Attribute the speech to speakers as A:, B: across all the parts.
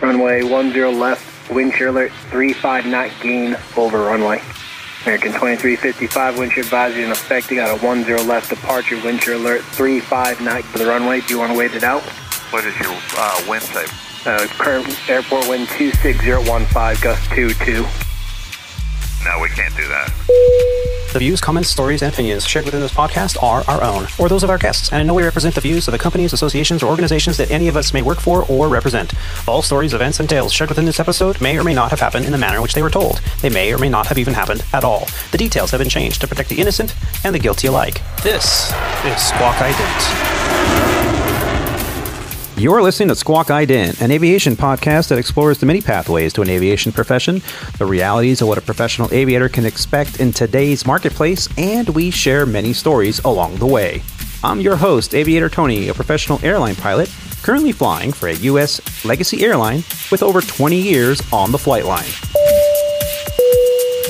A: Runway 10 left, wind shear alert 35 knot gain over runway. American 2355 wind shear advisory in effect. You got a 10 left departure, wind shear alert 35 knot for the runway. Do you want to wait it out?
B: What is your uh, wind say?
A: Uh, current airport wind 26015, gust 22.
B: No, we can't do that.
C: The views, comments, stories, and opinions shared within this podcast are our own, or those of our guests, and in no way represent the views of the companies, associations, or organizations that any of us may work for or represent. All stories, events, and tales shared within this episode may or may not have happened in the manner in which they were told. They may or may not have even happened at all. The details have been changed to protect the innocent and the guilty alike. This is Squawk Ident. You're listening to Squawk Ident, an aviation podcast that explores the many pathways to an aviation profession, the realities of what a professional aviator can expect in today's marketplace, and we share many stories along the way. I'm your host, Aviator Tony, a professional airline pilot currently flying for a U.S. legacy airline with over 20 years on the flight line.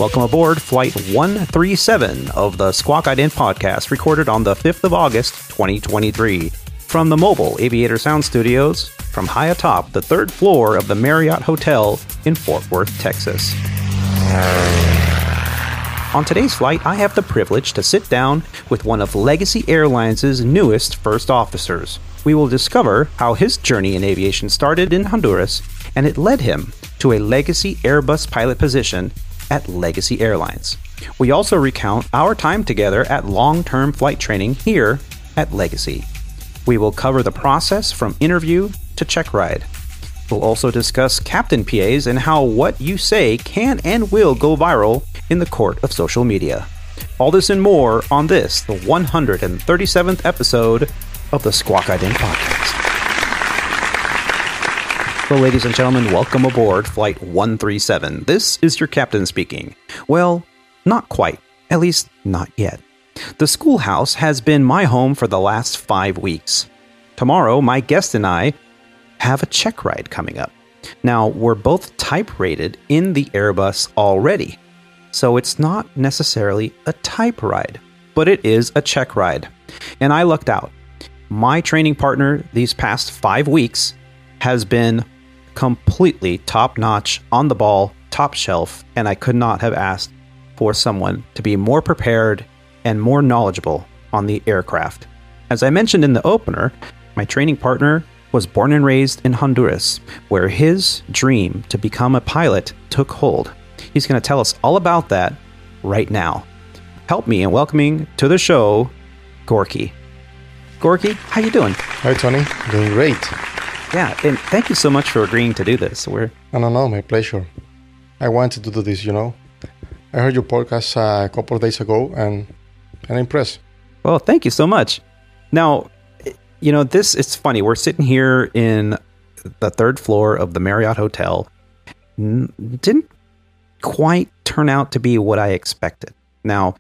C: Welcome aboard Flight 137 of the Squawk Ident podcast, recorded on the 5th of August, 2023. From the mobile Aviator Sound Studios, from high atop the third floor of the Marriott Hotel in Fort Worth, Texas. On today's flight, I have the privilege to sit down with one of Legacy Airlines' newest first officers. We will discover how his journey in aviation started in Honduras and it led him to a Legacy Airbus pilot position at Legacy Airlines. We also recount our time together at long term flight training here at Legacy. We will cover the process from interview to check ride. We'll also discuss captain PAs and how what you say can and will go viral in the court of social media. All this and more on this, the 137th episode of the Squawk Ident podcast. Well, ladies and gentlemen, welcome aboard Flight 137. This is your captain speaking. Well, not quite. At least, not yet. The schoolhouse has been my home for the last five weeks. Tomorrow, my guest and I have a check ride coming up. Now, we're both type rated in the Airbus already, so it's not necessarily a type ride, but it is a check ride. And I lucked out. My training partner these past five weeks has been completely top notch, on the ball, top shelf, and I could not have asked for someone to be more prepared and more knowledgeable on the aircraft. As I mentioned in the opener, my training partner was born and raised in Honduras, where his dream to become a pilot took hold. He's going to tell us all about that right now. Help me in welcoming to the show, Gorki. Gorki, how you doing?
D: Hi, Tony. Doing great.
C: Yeah, and thank you so much for agreeing to do this. We're
D: No, no, no, my pleasure. I wanted to do this, you know. I heard your podcast uh, a couple of days ago, and and I'm impressed.
C: Well, thank you so much. Now, you know, this it's funny. We're sitting here in the third floor of the Marriott Hotel. Didn't quite turn out to be what I expected. Now,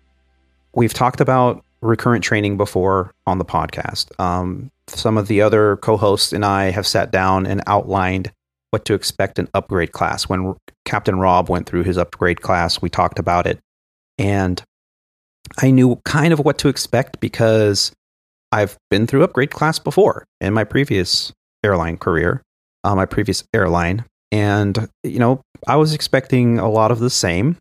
C: we've talked about recurrent training before on the podcast. Um, some of the other co-hosts and I have sat down and outlined what to expect in upgrade class. When Captain Rob went through his upgrade class, we talked about it, and I knew kind of what to expect because I've been through upgrade class before in my previous airline career, uh, my previous airline. And, you know, I was expecting a lot of the same.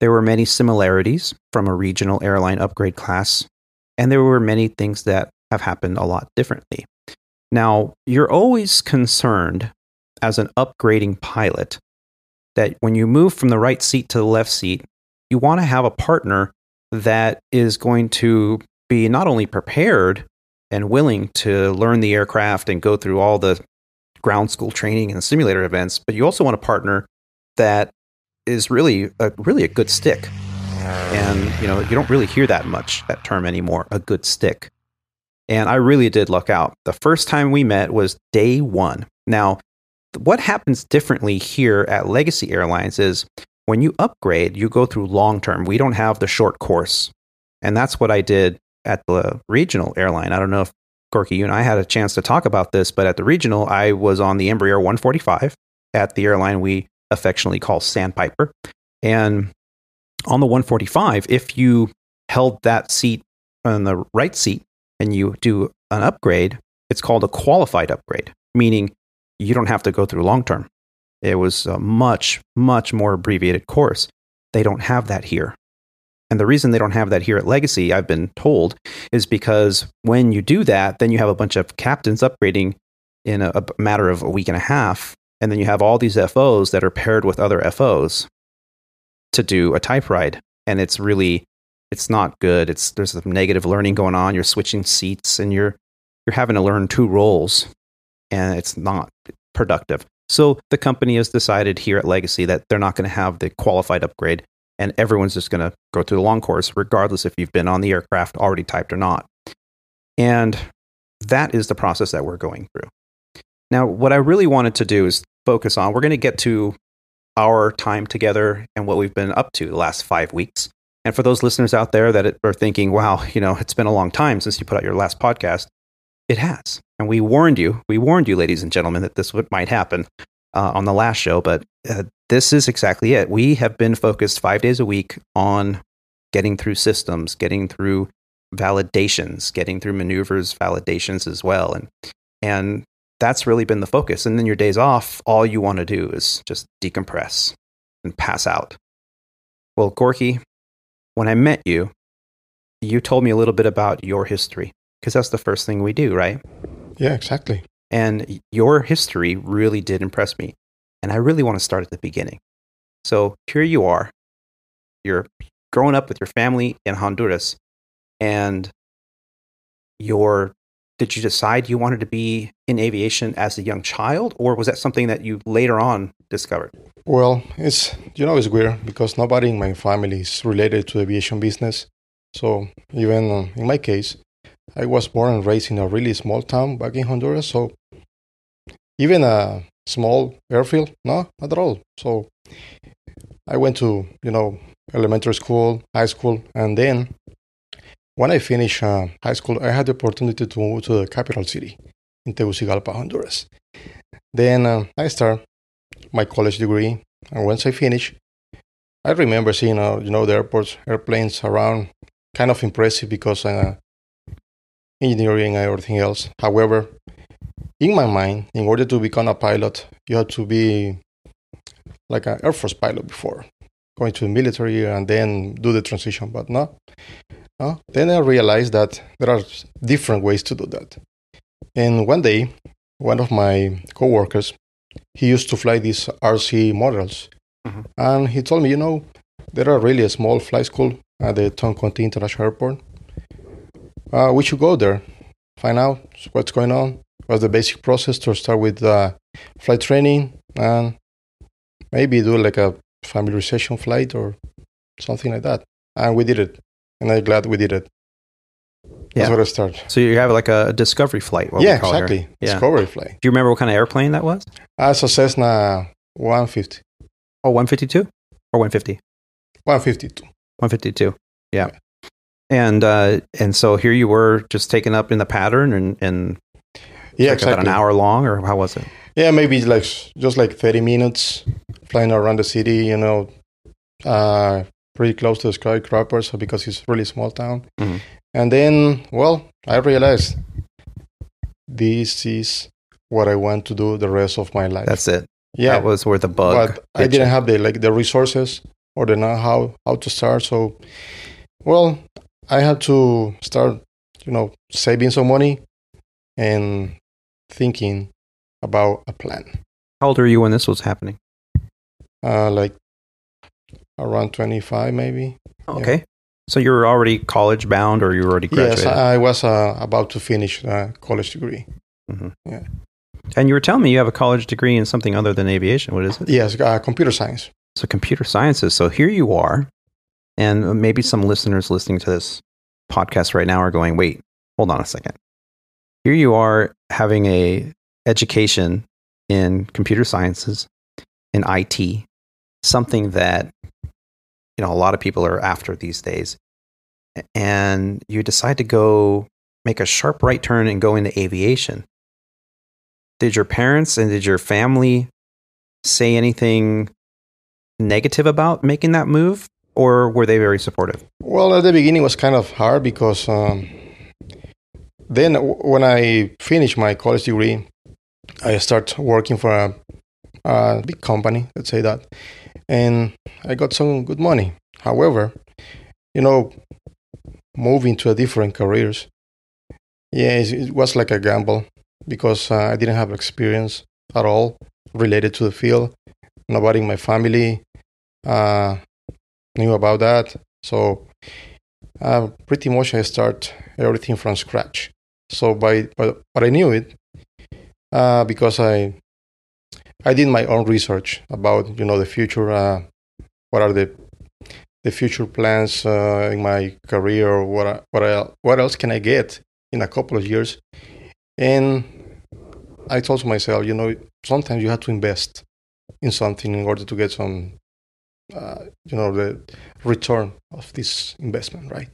C: There were many similarities from a regional airline upgrade class, and there were many things that have happened a lot differently. Now, you're always concerned as an upgrading pilot that when you move from the right seat to the left seat, you want to have a partner that is going to be not only prepared and willing to learn the aircraft and go through all the ground school training and simulator events, but you also want a partner that is really a really a good stick. And you know, you don't really hear that much that term anymore, a good stick. And I really did luck out. The first time we met was day 1. Now, what happens differently here at Legacy Airlines is when you upgrade, you go through long term. We don't have the short course. And that's what I did at the regional airline. I don't know if Gorki, you and I had a chance to talk about this, but at the regional, I was on the Embraer 145 at the airline we affectionately call Sandpiper. And on the 145, if you held that seat on the right seat and you do an upgrade, it's called a qualified upgrade, meaning you don't have to go through long term. It was a much, much more abbreviated course. They don't have that here. And the reason they don't have that here at Legacy, I've been told, is because when you do that, then you have a bunch of captains upgrading in a, a matter of a week and a half. And then you have all these FOs that are paired with other FOs to do a type ride. And it's really, it's not good. It's, there's some negative learning going on. You're switching seats and you're, you're having to learn two roles and it's not productive. So the company has decided here at Legacy that they're not going to have the qualified upgrade and everyone's just going to go through the long course, regardless if you've been on the aircraft already typed or not. And that is the process that we're going through. Now, what I really wanted to do is focus on, we're going to get to our time together and what we've been up to the last five weeks. And for those listeners out there that are thinking, wow, you know, it's been a long time since you put out your last podcast, it has. And we warned you, we warned you, ladies and gentlemen, that this might happen uh, on the last show, but uh, this is exactly it. We have been focused five days a week on getting through systems, getting through validations, getting through maneuvers, validations as well. And, and that's really been the focus. And then your days off, all you want to do is just decompress and pass out. Well, Gorki, when I met you, you told me a little bit about your history because that's the first thing we do, right?
D: Yeah, exactly.
C: And your history really did impress me. And I really want to start at the beginning. So here you are. You're growing up with your family in Honduras. And your did you decide you wanted to be in aviation as a young child or was that something that you later on discovered
D: Well, it's you know it's weird because nobody in my family is related to aviation business. So even uh, in my case, I was born and raised in a really small town back in Honduras. So even a small airfield, no, not at all. So I went to you know elementary school, high school, and then when I finished uh, high school, I had the opportunity to move to the capital city in Tegucigalpa, Honduras. Then uh, I started my college degree, and once I finished, I remember seeing uh, you know the airports, airplanes around, kind of impressive because uh, engineering and everything else. However, in my mind, in order to become a pilot, you have to be like an Air Force pilot before going to the military and then do the transition. But no, no. Then I realized that there are different ways to do that. And one day, one of my coworkers, he used to fly these RC models,
C: Mhm.
D: and he told me, you know, there are really a small flight school at the Toncontín International Airport. Uh, we should go there, find out what's going on, what's the basic process to start with uh, flight training, and maybe do like a familiarization flight or something like that. And we did it, and I'm glad we did it. That's
C: Yeah.
D: where I started.
C: so you have like a discovery flight what
D: yeah,
C: we call here.
D: exactly.
C: yeah
D: Discovery flight.
C: do you remember what kind of airplane that was
D: As a Cessna 150,
C: oh 152 or 150
D: 152.
C: 152 yeah and uh and so here you were just taken up in the pattern and and
D: Yeah,
C: like
D: exactly.
C: an hour long or how was it
D: Yeah, maybe like just like 30 minutes flying around the city, you know, uh, pretty close to the skyscrapers because it's really small town.
C: Mhm.
D: And then, well, I realized this is what I want to do the rest of my life.
C: that's it
D: yeah,
C: that was where the bug
D: but I didn't
C: you.
D: have the like the resources or the know how how to start. So, well, I had to start, you know, saving some money and thinking about a plan.
C: how old were you when this was happening
D: Uh, like around twenty five, maybe.
C: okay so you were already college bound or you were already graduated
D: Yes, I was uh, about to finish a college degree.
C: Mhm.
D: yeah.
C: and you were telling me you have a college degree in something other than aviation what is it
D: Yes, uh, computer science.
C: So computer sciences. So here you are, and maybe some listeners listening to this podcast right now are going, "Wait, hold on a second. Here you are having a education in computer sciences, in IT, something that you know a lot of people are after these days, and you decide to go make a sharp right turn and go into aviation. Did your parents and did your family say anything negative about making that move, or were they very supportive?
D: Well, at the beginning it was kind of hard because um, then when I finished my college degree, I start working for a, a big company, let's say that, and I got some good money. However, you know, moving to a different careers, yeah, it, it was like a gamble because uh, I didn't have experience at all related to the field. Nobody in my family uh, knew about that, so uh, pretty much I start everything from scratch. So by but, but I knew it uh, because I I did my own research about you know the future. Uh, what are the the future plans uh, in my career? What what I, what else can I get in a couple of years? And I told myself, you know, sometimes you have to invest in something in order to get some, uh, you know, the return of this investment, right?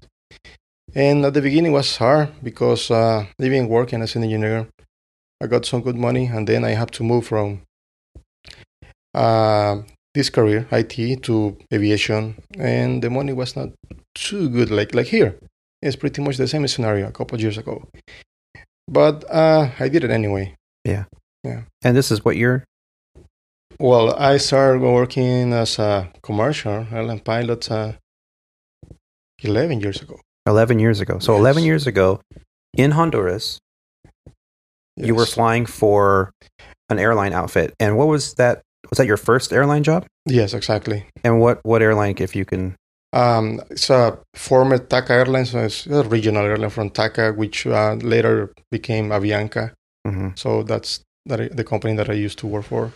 D: And at the beginning was hard because uh, living working as an engineer, I got some good money, and then I have to move from uh, this career, IT, to aviation, and the money was not too good. Like like here, it's pretty much the same scenario a couple of years ago. But uh, I did it anyway.
C: Yeah.
D: Yeah.
C: And this is what year?
D: Well, I started working as a commercial airline pilot uh, 11 years ago.
C: 11 years ago. So
D: Yes.
C: 11 years ago in Honduras, you were flying for an airline outfit. And what was that? Was that your first airline job?
D: Yes, exactly.
C: And what, what airline, if you can?
D: Um, it's a former TACA Airlines, so it's a regional airline from TACA, which uh, later became Avianca.
C: Mhm.
D: So that's that the company that I used to work for.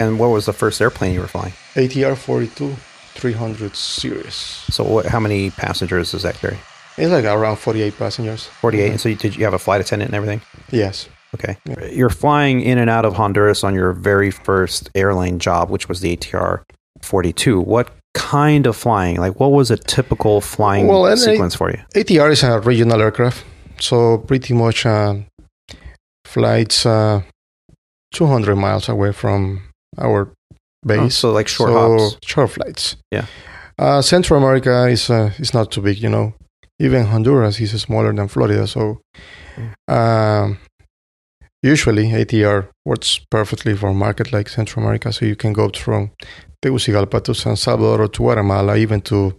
C: And what was the first airplane you were flying?
D: ATR 42 300 series.
C: So what, how many passengers does that carry?
D: It's like around 48 passengers.
C: 48. And so you, did you have a flight attendant and everything?
D: Yes.
C: Okay. You're flying in and out of Honduras on your very first airline job, which was the ATR 42. What kind of flying? Like, what was a typical flying
D: Well,
C: sequence for you?
D: ATR is a regional aircraft, so pretty much uh, flights uh, 200 miles away from our base.
C: Oh, so like short
D: So,
C: hops.
D: Short flights.
C: Yeah.
D: Uh, Central America is uh, is not too big, you know. Even Honduras is smaller than Florida, so
C: Mm.
D: um, usually ATR works perfectly for a market like Central America. So you can go from Tegucigalpa to San Salvador or to Guatemala, even to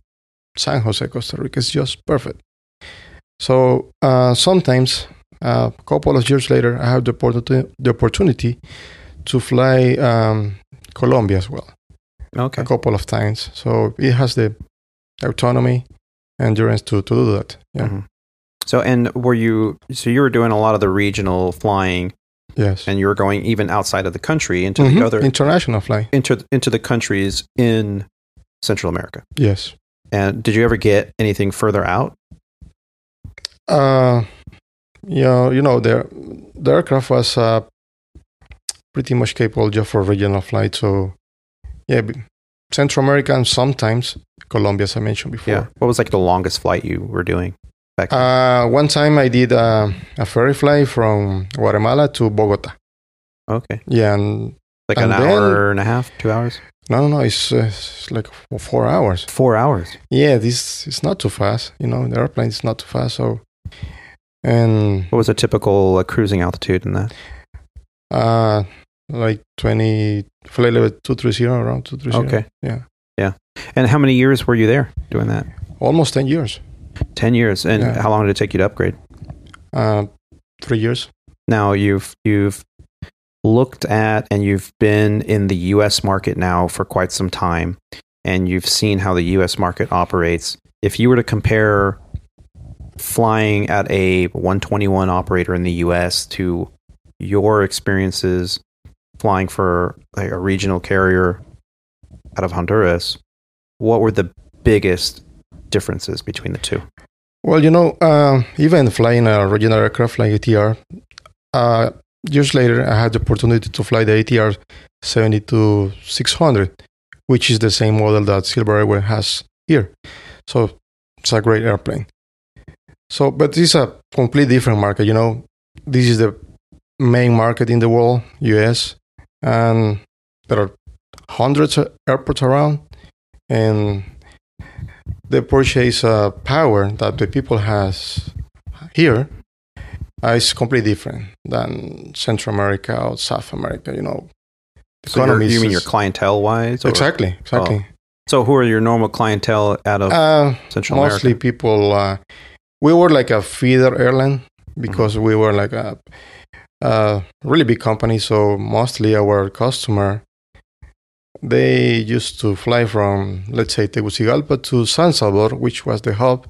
D: San Jose, Costa Rica. It's just perfect. So uh, sometimes, a couple of years later, I have the, the opportunity to fly um, Colombia as well
C: Okay.
D: a couple of times. So it has the autonomy, endurance to, to do that. Yeah.
C: Mhm. So, and were you, so you were doing a lot of the regional flying
D: Yes.
C: and you were going even outside of the country into
D: Mhm.
C: the other,
D: international flight.
C: into, into the countries in Central America.
D: Yes.
C: And did you ever get anything further out?
D: Uh, yeah, you know, the the aircraft was uh, pretty much capable just for regional flight. So, yeah, Central America and sometimes Colombia, as I mentioned before.
C: Yeah. What was like the longest flight you were doing back then?
D: Uh, one time I did uh, a ferry flight from Guatemala to Bogota.
C: okay.
D: Yeah, and
C: Like an
D: then-
C: hour and a half, two hours?
D: no, no, no, it's, uh, it's like four hours.
C: Four hours.
D: Yeah, this is not too fast. You know, the airplane is not too fast. So, and
C: What was a typical uh, cruising altitude in that?
D: uh, like 20, flight level 230, around 230.
C: Okay.
D: Yeah. Yeah.
C: And how many years were you there doing that?
D: Almost 10 years.
C: 10 years. And
D: Yeah.
C: how long did it take you to upgrade?
D: Uh, three years.
C: Now you've you've looked at and you've been in the US market now for quite some time and you've seen how the US market operates. If you were to compare flying at a 121 operator in the US to your experiences flying for like a regional carrier out of Honduras, what were the biggest differences between the two?
D: Well, you know, uh, even flying a regional aircraft like ATR, uh, years later, I had the opportunity to fly the ATR 72 600, which is the same model that Silver Airways has here. So it's a great airplane. So, but is a completely different market. You know, this is the main market in the world, US, and there are hundreds of airports around, and the purchase uh, power that the people has here uh, completely different than Central America or South America. You know,
C: So you
D: is
C: mean your clientele wise?
D: exactly, exactly.
C: So who are your normal clientele out of
D: Uh,
C: Central
D: mostly
C: America?
D: Mostly people. Uh, we were like a feeder airline because
C: Mm-hmm.
D: we were like a, a really big company. So mostly our customer, they used to fly from let's say Tegucigalpa to San Salvador, which was the hub,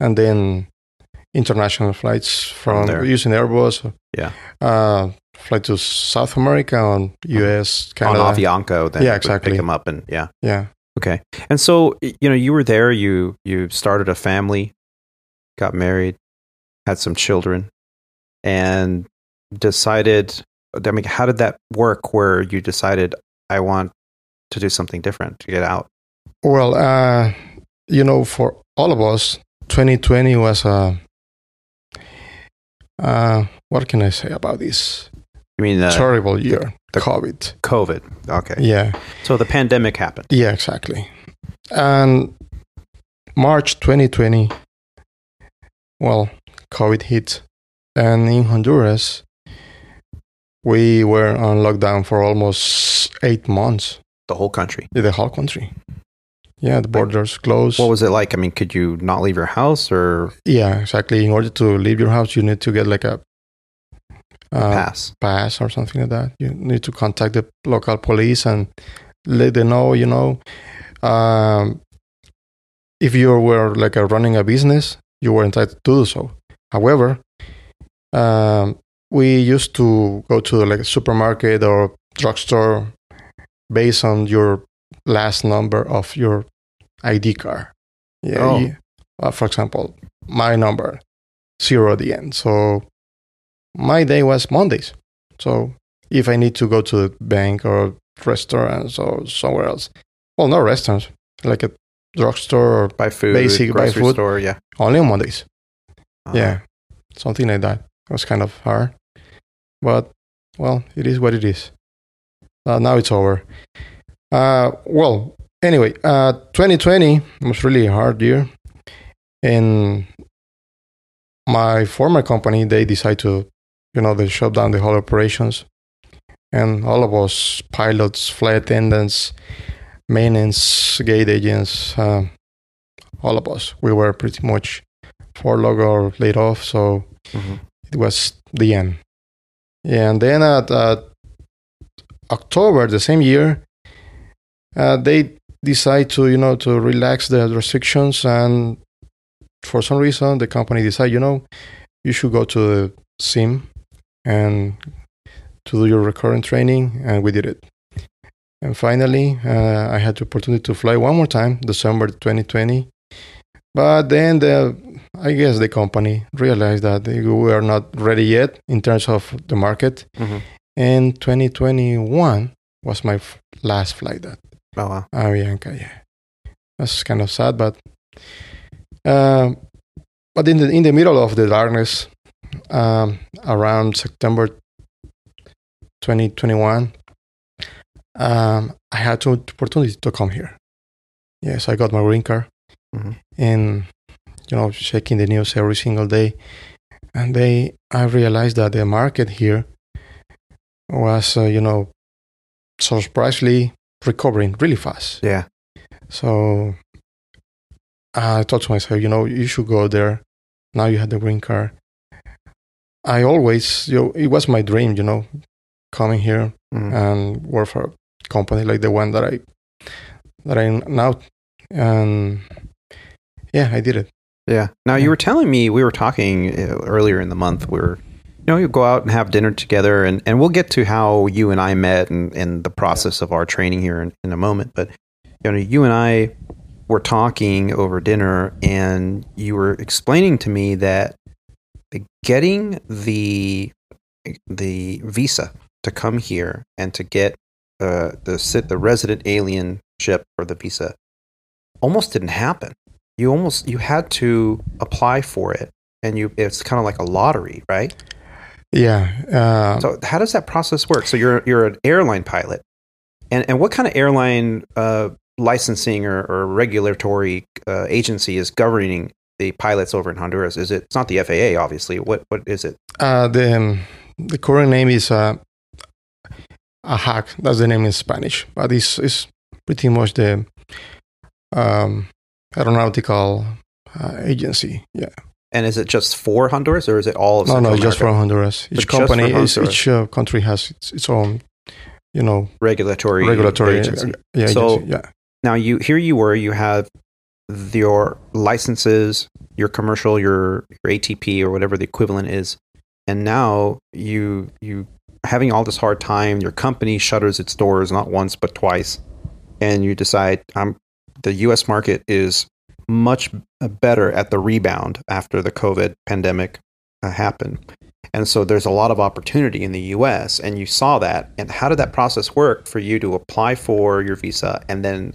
D: and then international flights from,
C: there.
D: using Airbus.
C: Yeah.
D: Uh, fly to South America on U.S.
C: on
D: Canada.
C: Avianca? Then
D: Yeah, exactly.
C: Pick them up and yeah.
D: Yeah.
C: Okay. And so you know you were there. You you started a family, got married, had some children, and decided. I mean, how did that work? Where you decided I want to do something different to get out.
D: Well, uh, you know, for all of us, 2020 was a. Uh, what can I say about this
C: You mean the
D: terrible year?
C: the-
D: COVID.
C: COVID? Okay.
D: Yeah,
C: So the pandemic happened.
D: yeah, exactly. And March 2020, well, COVID hit, and in Honduras, we were on lockdown for almost eight months.
C: The whole country.
D: The whole country. Yeah, the borders closed.
C: What was it like? I mean, could you not leave your house or
D: Yeah, exactly. In order to leave your house, you need to get like a uh,
C: pass?
D: pass or something like that. You need to contact the local police and let them know. You know, um, if you were like a running a business, you were entitled to do so. However, um, we used to go to like a supermarket or drugstore based on your last number of your ID card. Yeah.
C: Oh.
D: uh, for example, my number zero at the end. So my day was Mondays. So if I need to go to the bank or restaurant or somewhere else, well, not restaurants, like a drugstore, or
C: Buy food,
D: Basic, buy food.
C: store. Yeah.
D: only on Mondays.
C: Uh-huh.
D: Yeah, something like that. It was kind of hard, but well, it is what it is. Uh, now it's over. Uh, well, anyway, uh, 2020 was really a hard year, and my former company they decided to, you know, they shut down the whole operations, and all of us pilots, flight attendants, maintenance, gate agents, uh, all of us, we were pretty much furloughed or laid off. So
C: Mhm.
D: it was the end. And then at October the same year, uh, they decide to you know to relax the restrictions, and for some reason the company decide you know you should go to the sim and to do your recurrent training, and we did it. And finally, uh, I had the opportunity to fly one more time, December 2020. But then the, I guess the company realized that we were not ready yet in terms of the market.
C: Mhm.
D: And 2021 was my f- last flight that.
C: Oh wow.
D: Avianca. Yeah, that's kind of sad, but um, but in the in the middle of the darkness, um, around September 2021, um, I had the opportunity to come here. Yes, I got my green card,
C: Mhm.
D: and you know, checking the news every single day, and they I realized that the market here was, uh, you know, surprisingly recovering really fast.
C: Yeah.
D: So I thought to myself, you know, you should go there. Now you have the green card. I always, you know, it was my dream, you know, coming here
C: Mhm.
D: and work for a company like the one that I that I now, and yeah, I did it.
C: Yeah. Now
D: Yeah.
C: you were telling me we were talking uh, earlier in the month. We were, you know, you go out and have dinner together, and, and we'll get to how you and I met and, and the process of our training here in, in a moment. But you know, you and I were talking over dinner, and you were explaining to me that getting the the visa to come here and to get uh, the sit the resident alienship or the visa almost didn't happen you almost you had to apply for it and you it's kind of like a lottery right
D: Yeah. Uh,
C: so how does that process work so you're you're an airline pilot and and what kind of airline uh, licensing or, or regulatory uh, agency is governing the pilots over in Honduras? Is it? It's not the FAA, obviously. What what is it?
D: Uh, the um, the current name is uh, AHAC. That's the name in Spanish, but it's it's pretty much the um, aeronautical uh, agency. Yeah.
C: And is it just for Honduras, or is it all of
D: No,
C: Central
D: no, just
C: America?
D: for Honduras. Each
C: just for
D: company, is,
C: Honduras.
D: each uh, country has its, its own, you know,
C: regulatory
D: regulatory
C: agency.
D: yeah,
C: So-
D: agency, yeah.
C: Now you here you were you have your licenses, your commercial, your your ATP or whatever the equivalent is, and now you you having all this hard time. Your company shutters its doors not once but twice, and you decide um, the U.S. market is much better at the rebound after the COVID pandemic uh, happened. And so there's a lot of opportunity in the US, and you saw that. And how did that process work for you to apply for your visa and then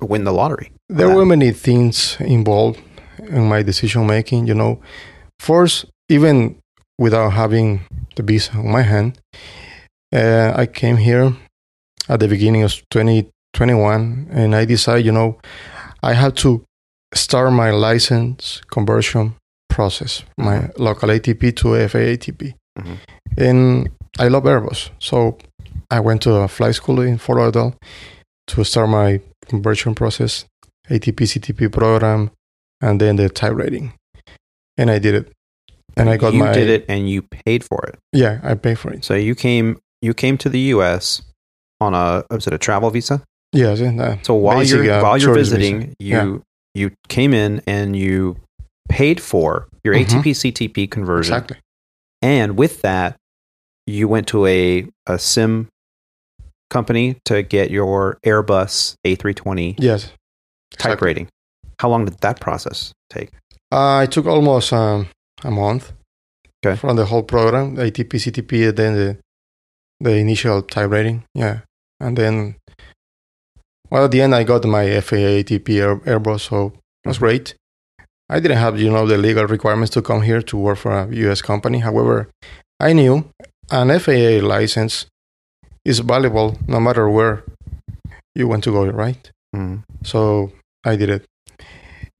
C: win the lottery?
D: There were many things involved in my decision making. You know, first, even without having the visa on my hand, uh, I came here at the beginning of 2021, and I decided, you know, I had to start my license conversion process, my local ATP to FAA ATP,
C: Mhm.
D: and I love Airbus, so I went to a flight school in Fort Lauderdale to start my conversion process, ATP CTP program, and then the type rating. And I did it. And I got
C: you
D: my
C: did it and you paid for it.
D: Yeah, I paid for it.
C: So you came you came to the U.S. on a was it a travel visa?
D: Uh,
C: So while you're
D: uh,
C: while you're visiting,
D: visa.
C: you
D: Yeah.
C: you came in and you paid for your
D: Mhm.
C: ATP CTP conversion,
D: exactly.
C: and with that, you went to a a sim company to get your Airbus A320
D: Yes.
C: type
D: exactly.
C: rating. How long did that process take?
D: Uh, it took almost um, a month
C: Okay.
D: from the whole program, the ATP, CTP, and then the the initial type rating. Yeah, and then well, at the end, I got my FAA ATP Air, Airbus, so it was
C: Mhm.
D: great. I didn't have you know the legal requirements to come here to work for a U.S. company. However, I knew an FAA license is valuable no matter where you want to go, right?
C: Mm.
D: So I did it.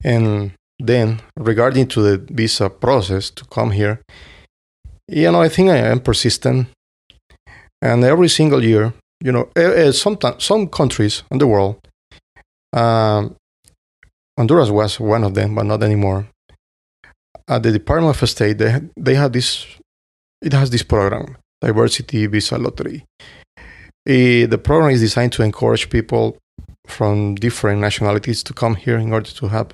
D: And then, regarding to the visa process to come here, you know, I think I am persistent. And every single year, you know, eh, eh, sometimes some countries in the world, um, Honduras was one of them, but not anymore. At the Department of State, they they have this. It has this program, diversity visa lottery. Eh, the program is designed to encourage people from different nationalities to come here in order to have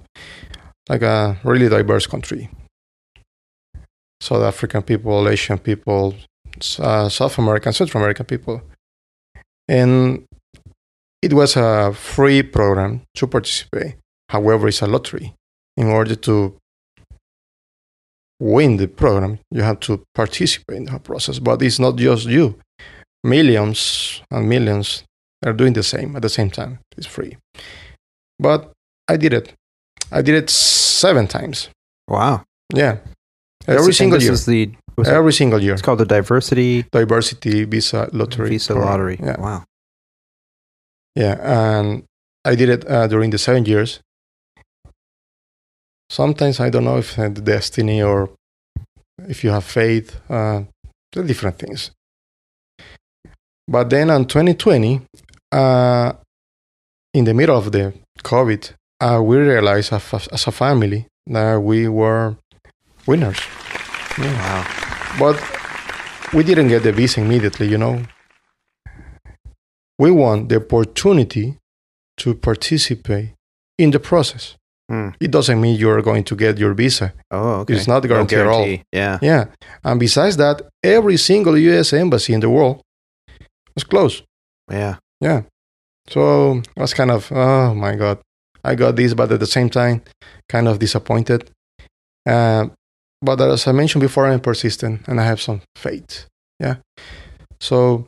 D: like a really diverse country. South African people, Asian people, uh, South American, Central American people. And it was a free program to participate. However, it's a lottery. In order to win the program, you have to participate in the process. But it's not just you. Millions and millions are doing the same at the same time. It's free. But I did it. I did it seven times.
C: Wow!
D: Yeah. Every single
C: this
D: year.
C: is the was it-
D: Every single year.
C: it's called the diversity
D: Diversity Visa Lottery.
C: visa
D: program.
C: lottery.
D: Yeah.
C: Wow!
D: Yeah. And I did it uh, during the seven years. Sometimes I don't know if uh, the destiny or if you have faith, uh, the different things. But then in 2020, uh, in the middle of the COVID, uh, we realized as a, as a family that we were winners. Yeah.
C: Wow!
D: But we didn't get the visa immediately, you know. We want the opportunity to participate in the process.
C: Hmm.
D: It doesn't mean you're going to get your visa.
C: Oh, okay.
D: It's not
C: No
D: guaranteed at all.
C: guarantee. Yeah.
D: Yeah. And besides that, every single US embassy in the world was closed.
C: Yeah.
D: Yeah. So that's kind of, oh my God, I got this, but at the same time, kind of disappointed. Uh, but as I mentioned before, I'm persistent and I have some faith. Yeah. So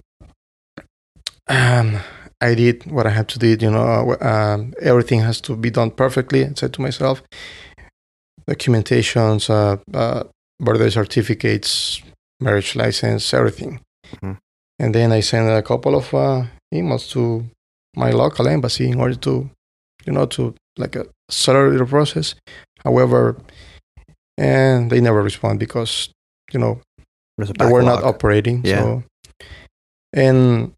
D: um, I did what I had to do. You know, um, everything has to be done perfectly. I said to myself, documentations, uh, uh, birthday certificates, marriage license, everything.
C: Mhm.
D: And then I sent a couple of uh, emails to my local embassy in order to, you know, to like uh, started the process. However, and they never respond because you know they were not operating.
C: Yeah.
D: So, and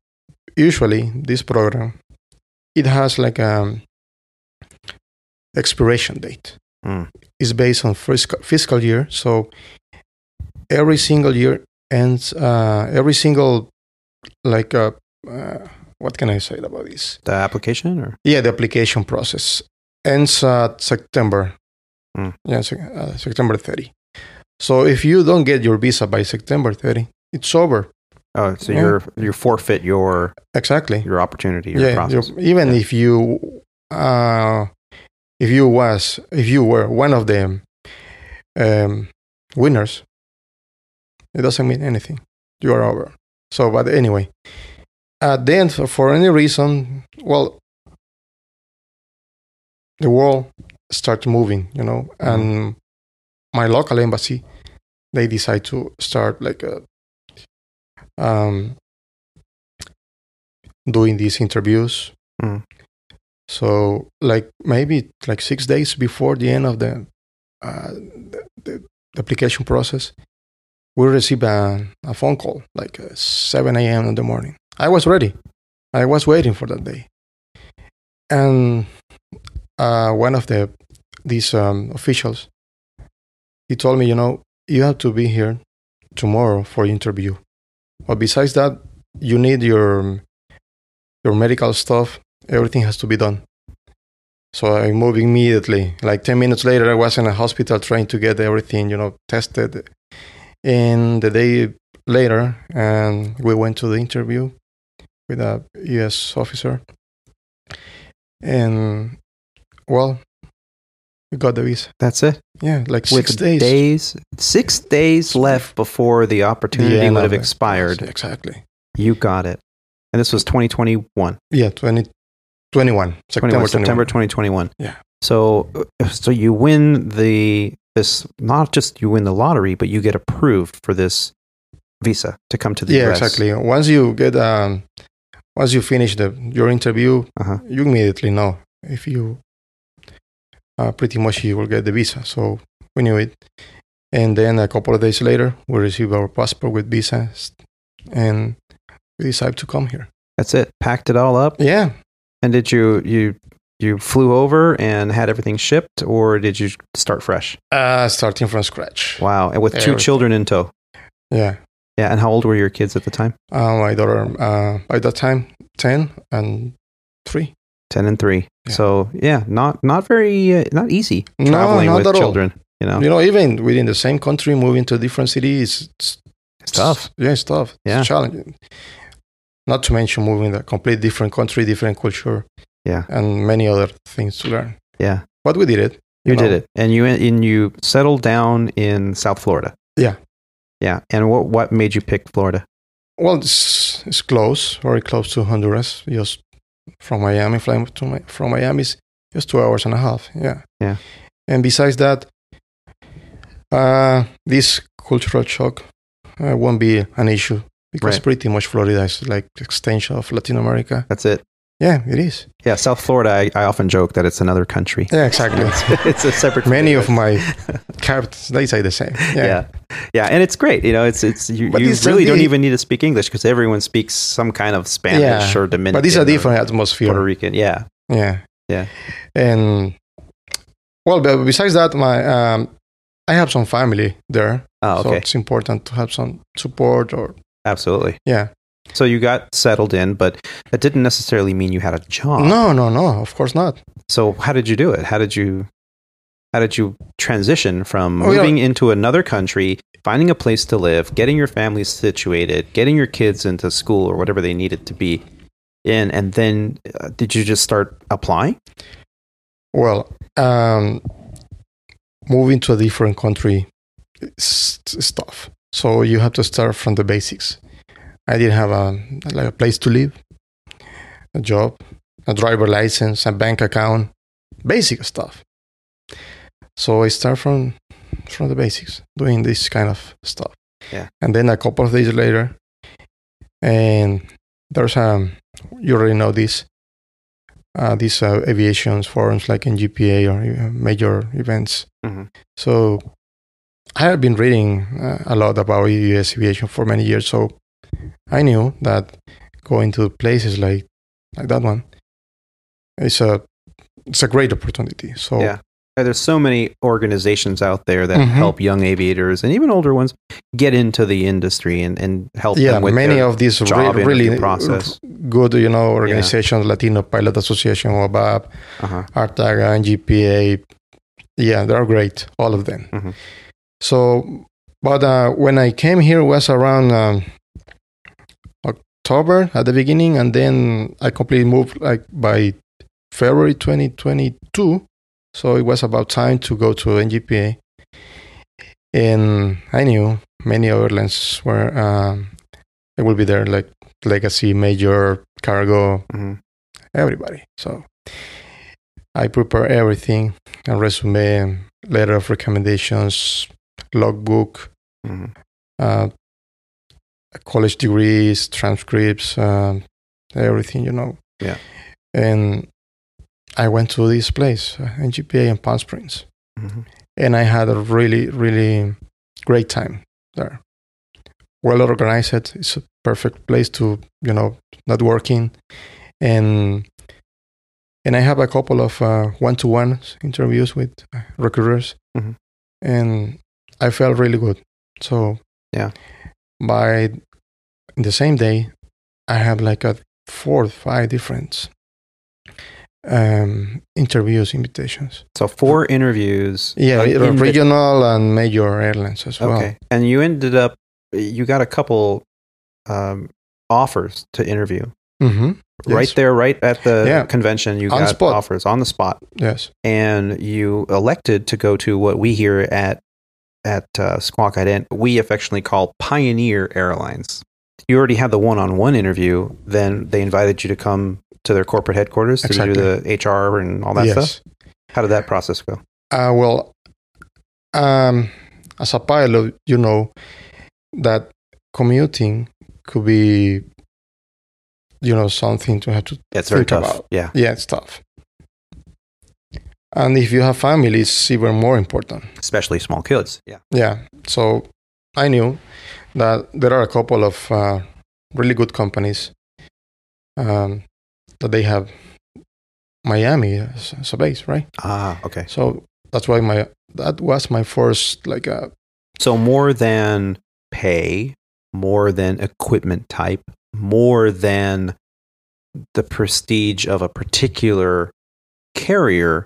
D: usually this program, it has like a expiration date.
C: Mm.
D: It's based on fiscal, fiscal year. So every single year ends. Uh, every single like uh, uh, what can I say about this?
C: the application or
D: Yeah, the application process ends at September.
C: Hmm.
D: Yeah, uh, September 30. So if you don't get your visa by September 30, it's over.
C: oh, so
D: Yeah.
C: you're you forfeit your
D: Exactly.
C: your opportunity, your
D: yeah, even
C: Yeah.
D: if you uh, if you was if you were one of the um, winners, it doesn't mean anything. You are over. So, but anyway, at the end, for any reason, well, the world starts moving, you know, and my local embassy, they decide to start like a, um, doing these interviews.
C: Mm.
D: So, like maybe like six days before the end of the, uh, the, the, the application process, we received a, a phone call like uh, 7 a.m. in the morning. I was ready. I was waiting for that day. And uh, one of the these um, officials, he told me, you know, you have to be here tomorrow for interview. But besides that, you need your your medical stuff. Everything has to be done. So I moved immediately. Like ten minutes later, I was in a hospital trying to get everything, you know, tested. And the day later, and we went to the interview with a U.S. officer. And well, we got the visa.
C: That's it.
D: Yeah, like
C: With
D: six days.
C: days, six days left before the opportunity
D: end
C: would have expired.
D: Exactly.
C: You got it. And this was 2021.
D: Yeah, 20, 21.
C: 21,
D: September,
C: September 2021.
D: Yeah.
C: So, uh, so you win the this not just you win the lottery, but you get approved for this visa to come to the
D: Yeah,
C: US.
D: exactly. Once you get um, once you finish the your interview,
C: Uh-huh.
D: you immediately know if you uh, pretty much you will get the visa. So we knew it, and then a couple of days later, we received our passport with visas, and we decided to come here.
C: That's it. Packed it all up.
D: Yeah,
C: And did you you you flew over and had everything shipped, or did you start fresh?
D: uh, starting from scratch.
C: Wow. And with two children in tow.
D: Yeah,
C: Yeah. And how old were your kids at the time?
D: uh, my daughter uh, by that time ten and three.
C: 10 and 3.
D: Yeah.
C: So, yeah, not not very uh, not easy
D: No,
C: traveling
D: not
C: with
D: at all.
C: children, you know.
D: You know, even within the same country, moving to different cities, it's,
C: It's tough.
D: Yeah, it's tough.
C: Yeah.
D: It's challenging. Not to mention moving to a complete different country, different culture.
C: Yeah.
D: And many other things to learn.
C: Yeah.
D: But we did it.
C: You
D: know.
C: did it. And you and you settled down in South Florida.
D: Yeah.
C: Yeah. And what what made you pick Florida?
D: Well, it's, it's close, very close to Honduras. Just from Miami, flying to my, from Miami is just two hours and a half. Yeah.
C: Yeah.
D: And besides that, uh, this cultural shock uh, won't be an issue because
C: Right.
D: pretty much Florida is like extension of Latin America.
C: That's it.
D: Yeah, it is.
C: Yeah, South Florida. I, I often joke that it's another country.
D: Yeah, exactly.
C: It's, it's a separate.
D: Many of my characters they say the same.
C: yeah.
D: Yeah.
C: yeah, and it's great. You know, it's it's you, you really don't even need to speak English because everyone speaks some kind of Spanish
D: Yeah,
C: or Dominican.
D: But it's a
C: or
D: different atmosphere.
C: Puerto Rican. Yeah,
D: Yeah.
C: Yeah.
D: And well, but besides that, my um, I have some family there,
C: Oh,
D: so it's important to have some support. Or
C: Absolutely.
D: yeah,
C: So you got settled in, but that didn't necessarily mean you had a job.
D: no, no, no, of course not.
C: So how did you do it? How did you how did you transition from
D: Oh, yeah.
C: moving into another country, finding a place to live, getting your family situated, getting your kids into school or whatever they needed to be in, and then uh, did you just start applying?
D: Well, um, moving to a different country is, is tough. So you have to start from the basics. I didn't have a like a place to live, a job, a driver license, a bank account, basic stuff. So I start from from the basics, doing this kind of stuff.
C: Yeah.
D: And then a couple of days later, and there's a you already know this. uh, these uh, aviation forums like NGPA or uh, major events.
C: Mhm.
D: So I have been reading uh, a lot about U.S. aviation for many years. So I knew that going to places like like that one is a it's a great opportunity. So
C: Yeah. There's so many organizations out there that
D: Mhm.
C: help young aviators and even older ones get into the industry and, and help
D: yeah,
C: them with
D: many of these re- really
C: process.
D: good, you know, organizations, Latino Pilot Association, OBAP,
C: uh-huh.
D: Artaga, NGPA. Yeah, they're great, all of them.
C: Mhm.
D: So, but uh, when I came here was around um, October at the beginning, and then I completely moved like by February 2022. So it was about time to go to NGPA, and I knew many airlines were um, they will be there, like Legacy, Major, Cargo,
C: Mhm.
D: everybody. So I prepare everything, a resume, letter of recommendations, logbook,
C: Mhm.
D: uh, college degrees, transcripts, um, everything, you know.
C: Yeah.
D: And I went to this place, uh, NGPA in Palm Springs,
C: Mhm.
D: and I had a really, really great time there. Well organized. It's a perfect place to, you know, networking, and and I have a couple of uh, one-to-one interviews with uh, recruiters,
C: Mhm.
D: and I felt really good. So
C: Yeah.
D: By the same day, I have like a four or five different um, interviews, invitations.
C: So four interviews.
D: Yeah,
C: uh, invi-
D: regional and major airlines as well.
C: Okay. And you ended up, you got a couple um, offers to interview.
D: hmm
C: Right there, right at the
D: Yeah.
C: convention, you
D: On
C: got
D: spot.
C: offers on the spot.
D: Yes.
C: and you elected to go to what we here at at uh, Squawk Ident we affectionately call Pioneer Airlines. You already had the one-on-one interview. Then they invited you to come to their corporate headquarters to do the HR and all that
D: yes.
C: stuff. How did that process go?
D: Uh, well, um, as a pilot, you know that commuting could be, you know, something to have to.
C: It's very
D: Think
C: tough.
D: about-
C: Yeah,
D: Yeah, it's tough. And if you have family, it's even more important.
C: especially small kids. Yeah.
D: Yeah. So I knew that there are a couple of uh, really good companies um, that they have Miami as, as a base, right?
C: Ah, okay.
D: So that's why my that was my first like uh,
C: So more than pay, more than equipment type, more than the prestige of a particular carrier,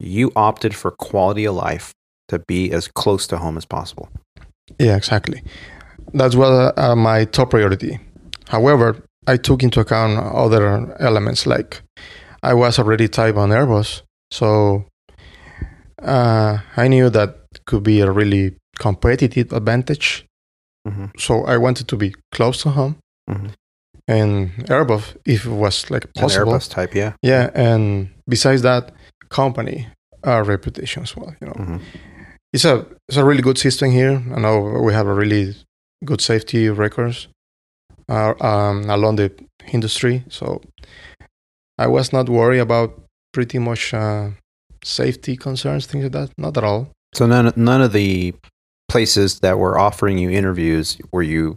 C: you opted for quality of life to be as close to home as possible.
D: yeah exactly. That's what uh, my top priority. However, I took into account other elements like I was already type on Airbus, so uh, I knew that could be a really competitive advantage.
C: Mhm.
D: So I wanted to be close to home
C: Mhm.
D: and Airbus if it was like
C: An
D: possible.
C: Airbus type, yeah.
D: Yeah, and besides that, company uh, reputation as well. You know,
C: Mhm.
D: it's a it's a really good system here. I know we have a really good safety records uh, um, along the industry, so I was not worried about pretty much uh, safety concerns, things like that. Not at all.
C: So none none of the places that were offering you interviews were you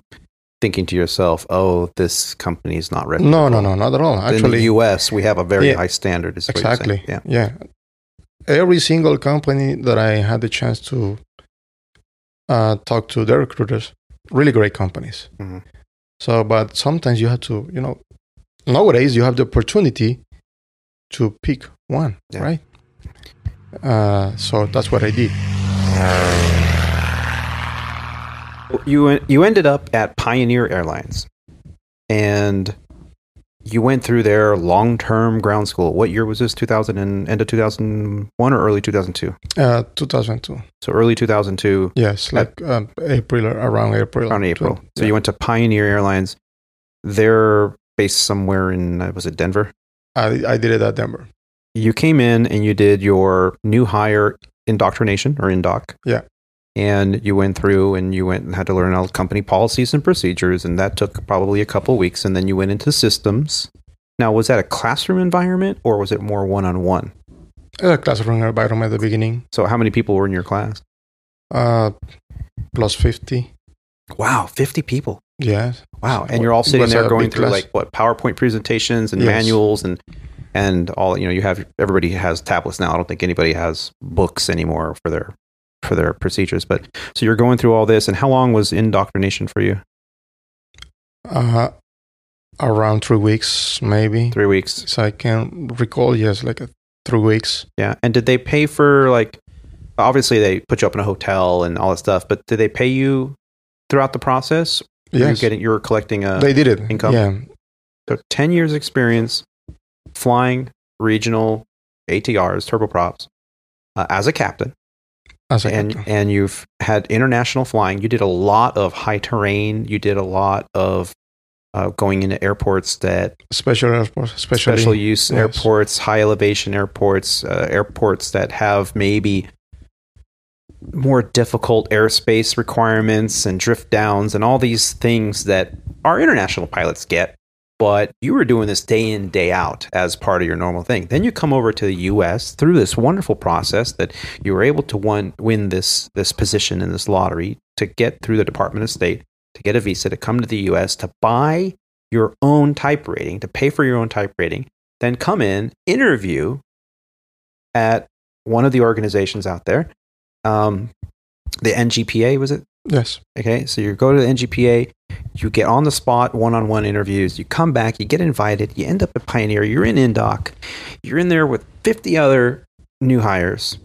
C: thinking to yourself, "Oh, this company is not reputable."
D: No, no, no, not at all.
C: Actually, In the
D: Actually,
C: U.S., we have a very
D: Yeah.
C: high standard. Is what
D: exactly.
C: Yeah.
D: yeah. Every single company that I had the chance to uh, talk to their recruiters, really great companies.
C: Mhm.
D: So, but sometimes you have to, you know, nowadays you have the opportunity to pick one,
C: Yeah.
D: right? Uh, so that's what I did.
C: You you ended up at Pioneer Airlines, and you went through their long term ground school. What year was this? Two thousand and end of two thousand one or early two thousand two?
D: Uh, 2002.
C: So early two thousand two,
D: Yes, like um, April, around April.
C: around April. So
D: yeah.
C: you went to Pioneer Airlines. They're based somewhere in uh, was it Denver?
D: I, I did it at Denver.
C: You came in and you did your new hire indoctrination or indoc.
D: Yeah.
C: And you went through and you went and had to learn all company policies and procedures, and that took probably a couple weeks. And then you went into systems. Now, was that a classroom environment or was it more one on one?
D: A classroom environment at the beginning.
C: So, how many people were in your class?
D: Uh, plus 50.
C: Wow, 50 people.
D: Yes.
C: Wow. And you're all sitting there going through
D: class.
C: like what PowerPoint presentations and
D: Yes.
C: manuals and and all you know you have everybody has tablets now. I don't think anybody has books anymore for their for their procedures. But so you're going through all this and how long was indoctrination for you?
D: Uh, around three weeks, maybe.
C: Three weeks.
D: So I can recall, yes, like uh, three weeks.
C: Yeah. And did they pay for like obviously they put you up in a hotel and all that stuff, but did they pay you throughout the process? Were you
D: Yes.
C: getting you were collecting a
D: they did it.
C: income?
D: Yeah.
C: So 10 years experience flying regional ATRs, turboprops, uh, as a captain. And and you've had international flying. You did a lot of high terrain. You did a lot of uh, going into airports that
D: special airports,
C: special use
D: yes.
C: airports, high elevation airports, uh, airports that have maybe more difficult airspace requirements and drift downs and all these things that our international pilots get. But you were doing this day in, day out as part of your normal thing. Then you come over to the US through this wonderful process that you were able to win this, this position in this lottery to get through the Department of State, to get a visa, to come to the US, to buy your own type rating, to pay for your own type rating, then come in, interview at one of the organizations out there. Um, the NGPA, was it?
D: Yes.
C: Okay, so you go to the NGPA, you get on the spot one on one interviews, you come back, you get invited, you end up at Pioneer, you're in Indoc, you're in there with 50 other new hires,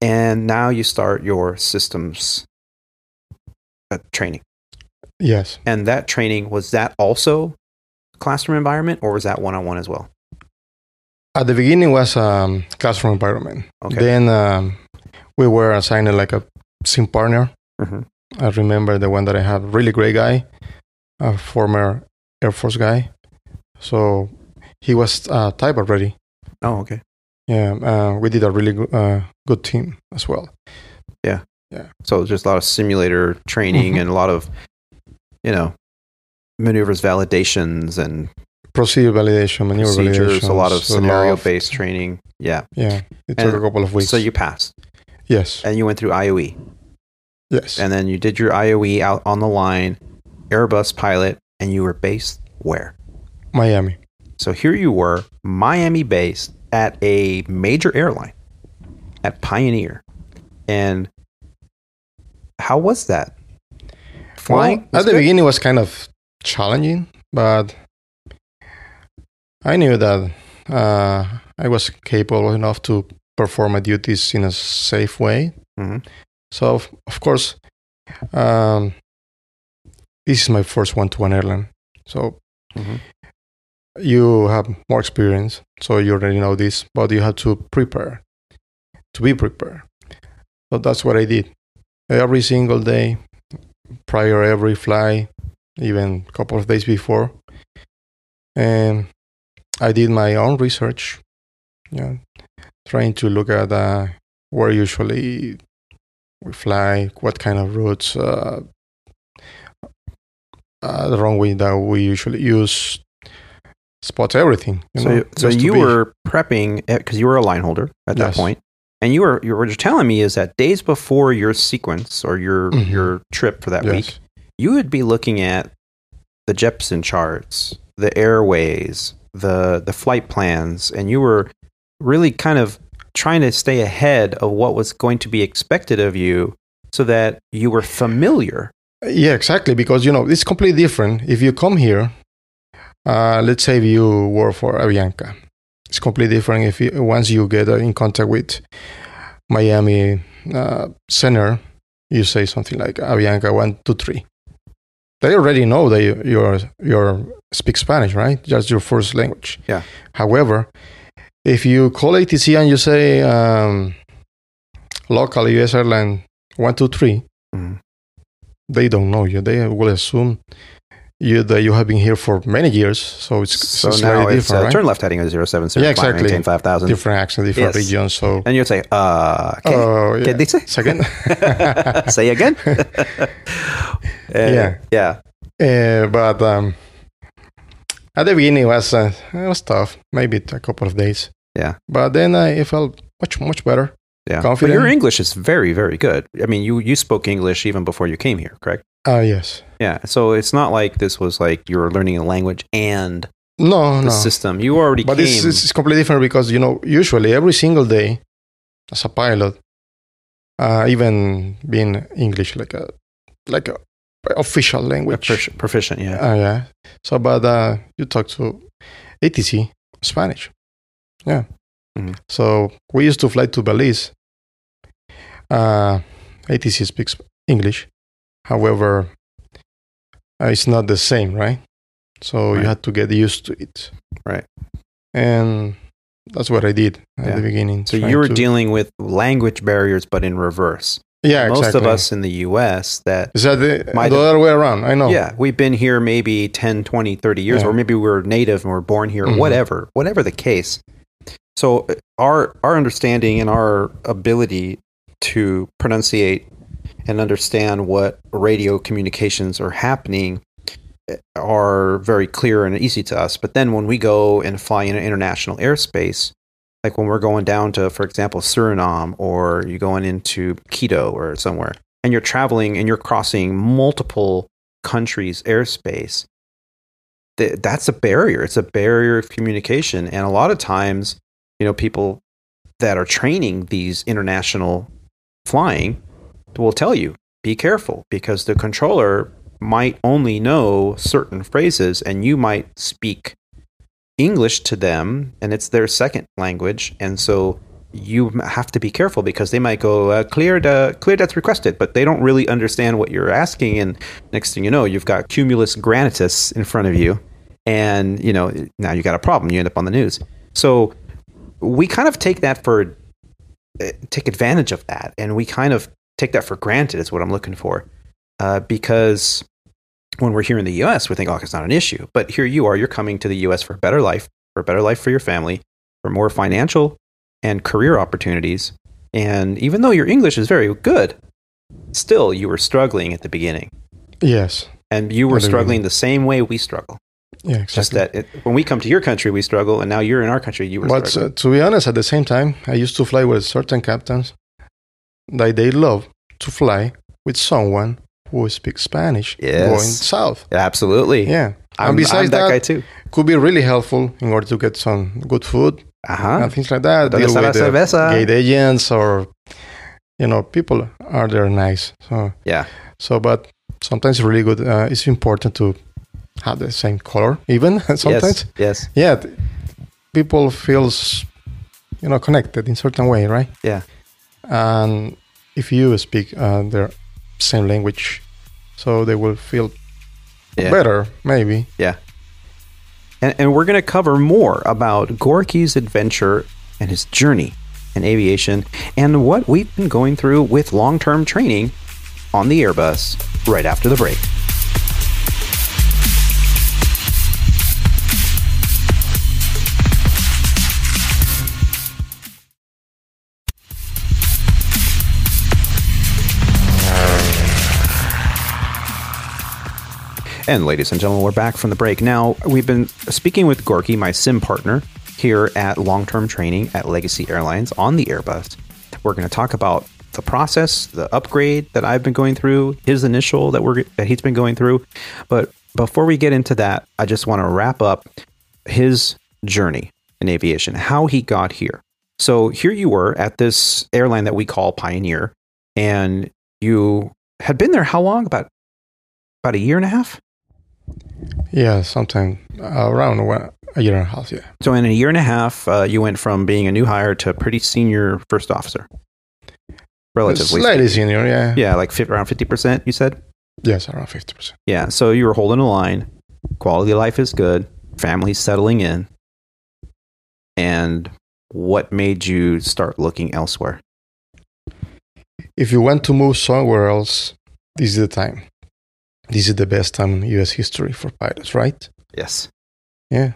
C: and now you start your systems uh, training.
D: Yes.
C: And that training, was that also classroom environment or was that one on one as well?
D: At the beginning was um, classroom environment.
C: Okay.
D: Then um, we were assigned like a sim partner.
C: Mhm.
D: I remember the one that I had, really great guy, a former Air Force guy. So he was uh, type already.
C: Oh, okay.
D: Yeah, uh, we did a really good, uh, good team as well. Yeah. Yeah.
C: So just a lot of simulator training
D: Mhm.
C: and a lot of, you know, maneuvers validations and
D: Procedure validation, maneuver
C: procedures, a lot of scenario based training. Yeah.
D: Yeah, it
C: And
D: took a couple of weeks.
C: So you passed
D: yes,
C: and you went through IOE
D: yes.
C: and then you did your IOE out on the line, Airbus pilot, and you were based where?
D: Miami.
C: So here you were, Miami based at a major airline, at Pioneer. And how was that? Flying?
D: Well, at the
C: good?
D: beginning it was kind of challenging, but I knew that uh, I was capable enough to perform my duties in a safe way.
C: Mhm.
D: So, of, of course, um, this is my first one-to-one airline. So
C: Mhm.
D: you have more experience, so you already know this, but you have to prepare, to be prepared. So that's what I did. Every single day, prior every fly, even a couple of days before. And I did my own research, yeah, trying to look at uh, where usually we fly, what kind of routes, uh, uh, the runway that we usually use, spot everything. You
C: so,
D: know,
C: so you were prepping because you were a line holder at that point, and you were you were just telling me is that days before your sequence or your
D: Mhm.
C: your trip for that
D: yes,
C: week, you would be looking at the Jeppesen charts, the airways, the the flight plans, and you were really kind of trying to stay ahead of what was going to be expected of you, so that you were familiar.
D: Yeah, exactly. Because you know it's completely different. If you come here, uh, let's say you work for Avianca, it's completely different. If you, once you get uh, in contact with Miami uh, Center, you say something like Avianca one two three. They already know that you you're, you're speak Spanish, right? Just your first language.
C: Yeah.
D: However, if you call ATC and you say um, local U.S. airline one two three
C: Mhm.
D: they don't know you. They will assume you that you have been here for many years. So it's,
C: So
D: it's
C: now it's uh,
D: different, right?
C: turn left heading at 070,
D: Yeah, exactly.
C: maintain 5000.
D: different accent, different
C: Yes.
D: regions. So
C: And you'd say, uh, okay. Can
D: yeah.
C: they say?
D: Second.
C: say again? Uh,
D: Yeah.
C: Yeah.
D: Uh, but um, At the beginning, it was uh, it was tough. Maybe a couple of days.
C: Yeah.
D: But then I it felt much much better.
C: Yeah. But
D: Confident.
C: your English is very, very good. I mean, you you spoke English even before you came here, correct?
D: Ah, yes.
C: Yeah. So it's not like this was like you were learning a language and
D: No,
C: the
D: no.
C: system. You already
D: But
C: came.
D: it's, it's completely different because you know usually every single day as a pilot, uh, even being English like a like a official language.
C: profic- proficient, yeah.
D: Uh, yeah. So, but uh, you talk to ATC Spanish. Yeah.
C: Mhm.
D: So we used to fly to Belize. Uh, ATC speaks English. However, uh, it's not the same, right? So
C: Right.
D: you had to get used to it.
C: Right.
D: And that's what I did at
C: Yeah.
D: the beginning.
C: so you were
D: to-
C: dealing with language barriers, but in reverse.
D: Yeah,
C: Most
D: exactly.
C: of us in the U.S. that
D: Is that the, the
C: have-
D: other way around? I know.
C: Yeah, we've been here maybe 10, 20, 30 years,
D: Yeah.
C: or maybe we're native and we're born here,
D: Mhm.
C: whatever, whatever the case. So uh, our our understanding and our ability to pronunciate and understand what radio communications are happening uh, are very clear and easy to us. But then when we go and fly in an international airspace, like when we're going down to, for example, Suriname or you're going into Quito or somewhere, and you're traveling and you're crossing multiple countries' airspace, th- that's a barrier. It's a barrier of communication. And a lot of times, you know, people that are training these international flying will tell you be careful because the controller might only know certain phrases and you might speak English to them and it's their second language. And so you have to be careful because they might go uh, clear the clear that's requested, but they don't really understand what you're asking. And next thing you know, you've got cumulus granitus in front of you, and you know now you got a problem. You end up on the news. So we kind of take that for uh, take advantage of that, and we kind of take that for granted. Is what I'm looking for, uh, because when we're here in the U.S., we think, oh, it's not an issue. But here you are, you're coming to the U.S. for a better life, for a better life for your family, for more financial and career opportunities. And even though your English is very good, still you were struggling at the beginning.
D: Yes.
C: And you were struggling the same way we struggle.
D: Yeah, exactly.
C: Just that it, when we come to your country, we struggle, and now you're in our country, you were
D: But uh, to be honest, at the same time, I used to fly with certain captains that they love to fly with someone who speak Spanish
C: Yes.
D: going south.
C: Absolutely.
D: Yeah.
C: I'm,
D: and besides
C: I'm that,
D: that,
C: guy too.
D: could be really helpful in order to get some good food
C: Uh-huh.
D: and things like that.
C: ¿Dónde
D: Deal with the
C: cerveza?
D: gate agents or, you know, people are there nice. So,
C: Yeah.
D: so but sometimes really good. Uh, it's important to have the same color, even sometimes.
C: Yes. Yes.
D: Yeah, people feels, you know, connected in certain way, right?
C: Yeah.
D: and if you speak uh, their same language, so they will feel
C: Yeah.
D: better, maybe.
C: Yeah. And, and we're going to cover more about Gorki's adventure and his journey in aviation and what we've been going through with long term training on the Airbus right after the break. And ladies and gentlemen, we're back from the break. Now, we've been speaking with Gorki, my sim partner, here at long term training at Legacy Airlines on the Airbus. We're going to talk about the process, the upgrade that I've been going through, his initial that we're that he's been going through. But before we get into that, I just want to wrap up his journey in aviation, how he got here. So here you were at this airline that we call Pioneer, and you had been there how long? About about a year and a half.
D: Yeah, sometime around one, a year and a half. Yeah,
C: So in a year and a half, uh, you went from being a new hire to pretty senior first officer, relatively.
D: slightly senior. Yeah.
C: Yeah, like around fifty percent. You said.
D: Yes, around fifty percent.
C: Yeah. So you were holding a line. Quality of life is good. Family's settling in. And what made you start looking elsewhere?
D: If you want to move somewhere else, this is the time. This is the best time in U.S. history for pilots, right?
C: Yes.
D: Yeah.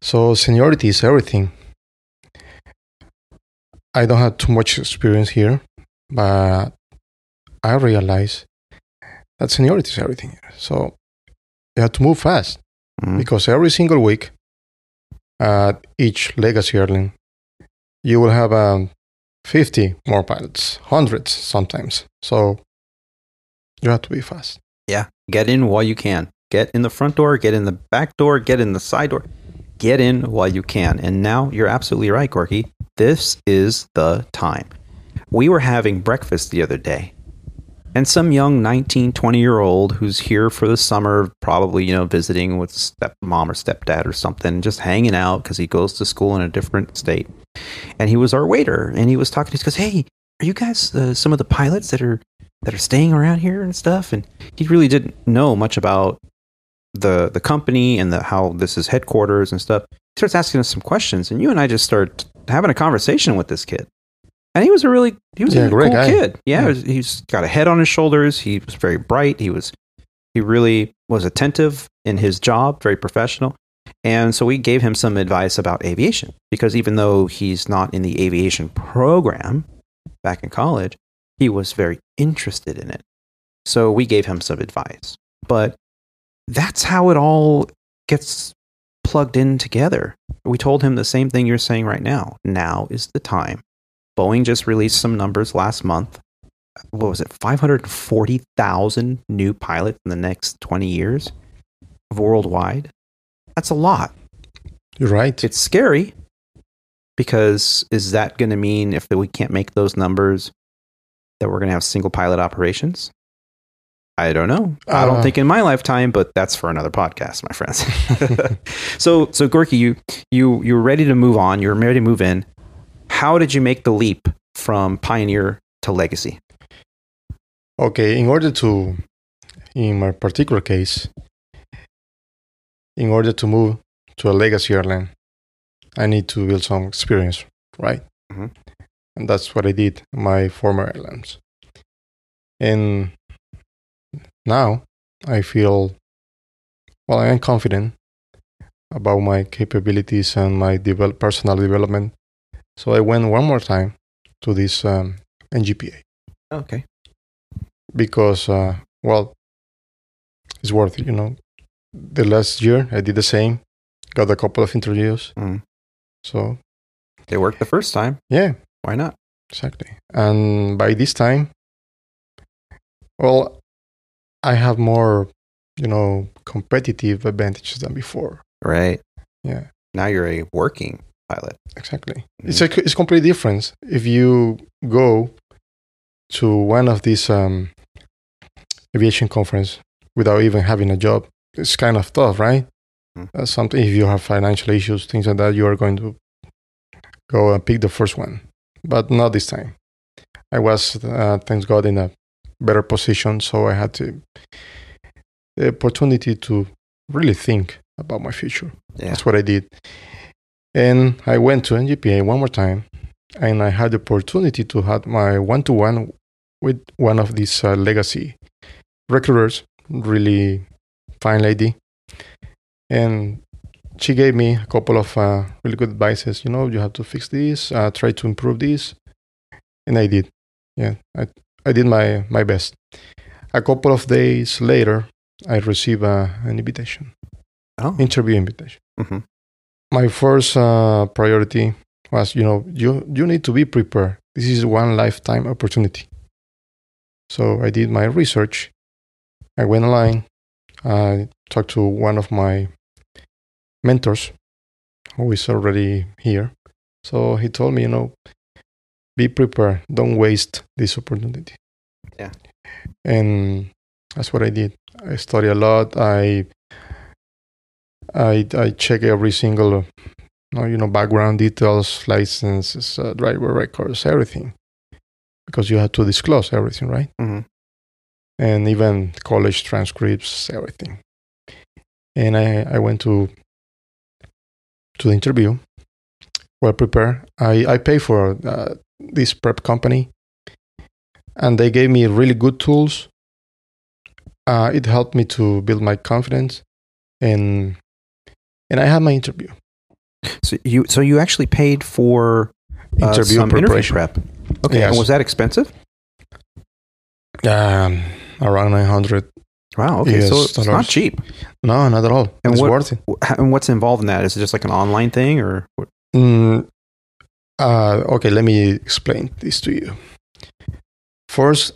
D: So seniority is everything. I don't have too much experience here, but I realize that seniority is everything. So you have to move fast.
C: Mhm.
D: because every single week at each legacy airline, you will have um, 50 more pilots, hundreds sometimes. So you have to be fast.
C: Yeah. Get in while you can. Get in the front door, get in the back door, get in the side door. Get in while you can. And now you're absolutely right, Gorki. This is the time. We were having breakfast the other day. And some young 19, 20 year old who's here for the summer, probably, you know, visiting with stepmom or stepdad or something, just hanging out because he goes to school in a different state. And he was our waiter. And he was talking us, goes, Hey, are you guys uh, some of the pilots that are that are staying around here and stuff? And he really didn't know much about the the company and the how this is headquarters and stuff. He starts asking us some questions, and you and I just start having a conversation with this kid. And he was a really he was
D: Yeah,
C: a
D: great
C: cool
D: guy.
C: kid. Yeah,
D: Yeah.
C: was- he's got a head on his shoulders. He was very bright. He was he really was attentive in his job, very professional. And so we gave him some advice about aviation because even though he's not in the aviation program back in college, he was very interested in it. So we gave him some advice. But that's how it all gets plugged in together. We told him the same thing you're saying right now. Now is the time. Boeing just released some numbers last month. What was it? 540,000 new pilots in the next 20 years worldwide. That's a lot.
D: You're right.
C: It's scary because is that going to mean if we can't make those numbers that we're going to have single pilot operations? I don't know. I don't
D: Uh.
C: think in my lifetime, but that's for another podcast, my friends. so, so Gorki, you you you were ready to move on. You were ready to move in. How did you make the leap from Pioneer to Legacy?
D: Okay, in order to, in my particular case, in order to move to a legacy airline, I need to build some experience, right?
C: Mhm.
D: And that's what I did in my former airlines. And now I feel, well, I am confident about my capabilities and my develop, personal development. So I went one more time to this um, NGPA
C: Okay.
D: because uh, well it's worth it you know the last year i did the same got a couple of interviews
C: Mm.
D: so
C: they worked the first time.
D: yeah
C: Why not?
D: exactly and by this time well i have more you know competitive advantages than before
C: Right.
D: yeah
C: Now you're a working pilot.
D: exactly it's a it's completely different if you go to one of these um, aviation conference without even having a job it's kind of tough right
C: Mm.
D: uh, something if you have financial issues things like that you are going to go and pick the first one but not this time i was uh, thanks god in a better position so i had to, the opportunity to really think about my future
C: Yeah.
D: that's what I did. And I went to NGPA one more time, and I had the opportunity to have my one-to-one with one of these uh, legacy recruiters, really fine lady, and she gave me a couple of uh, really good advices. You know, you have to fix this, uh, try to improve this, and I did. Yeah, I I did my my best. A couple of days later, I received uh, an invitation,
C: Oh.
D: interview invitation
C: Mhm.
D: my first uh, priority was you know you you need to be prepared this is one lifetime opportunity so i did my research i went online i talked to one of my mentors who is already here so he told me you know be prepared don't waste this opportunity
C: Yeah.
D: and that's what i did i study a lot i I I check every single, uh, you know, background details, licenses, uh, driver records, everything, because you have to disclose everything, right?
C: Mhm.
D: And even college transcripts, everything. And I I went to to the interview, well prepared. I I pay for uh, this prep company, and they gave me really good tools. Uh, it helped me to build my confidence, and and I had my interview.
C: So you so you actually paid for uh,
D: Interview
C: some interview
D: preparation.
C: prep. Okay,
D: Yes.
C: and was that expensive?
D: Um, around nine hundred
C: Wow. Okay.
D: Yes,
C: so it's not cheap.
D: No, not at all.
C: And
D: it's
C: what-
D: worth it.
C: And what's involved in that? Is it just like an online thing or?
D: Mm, uh, okay, let me explain this to you. First,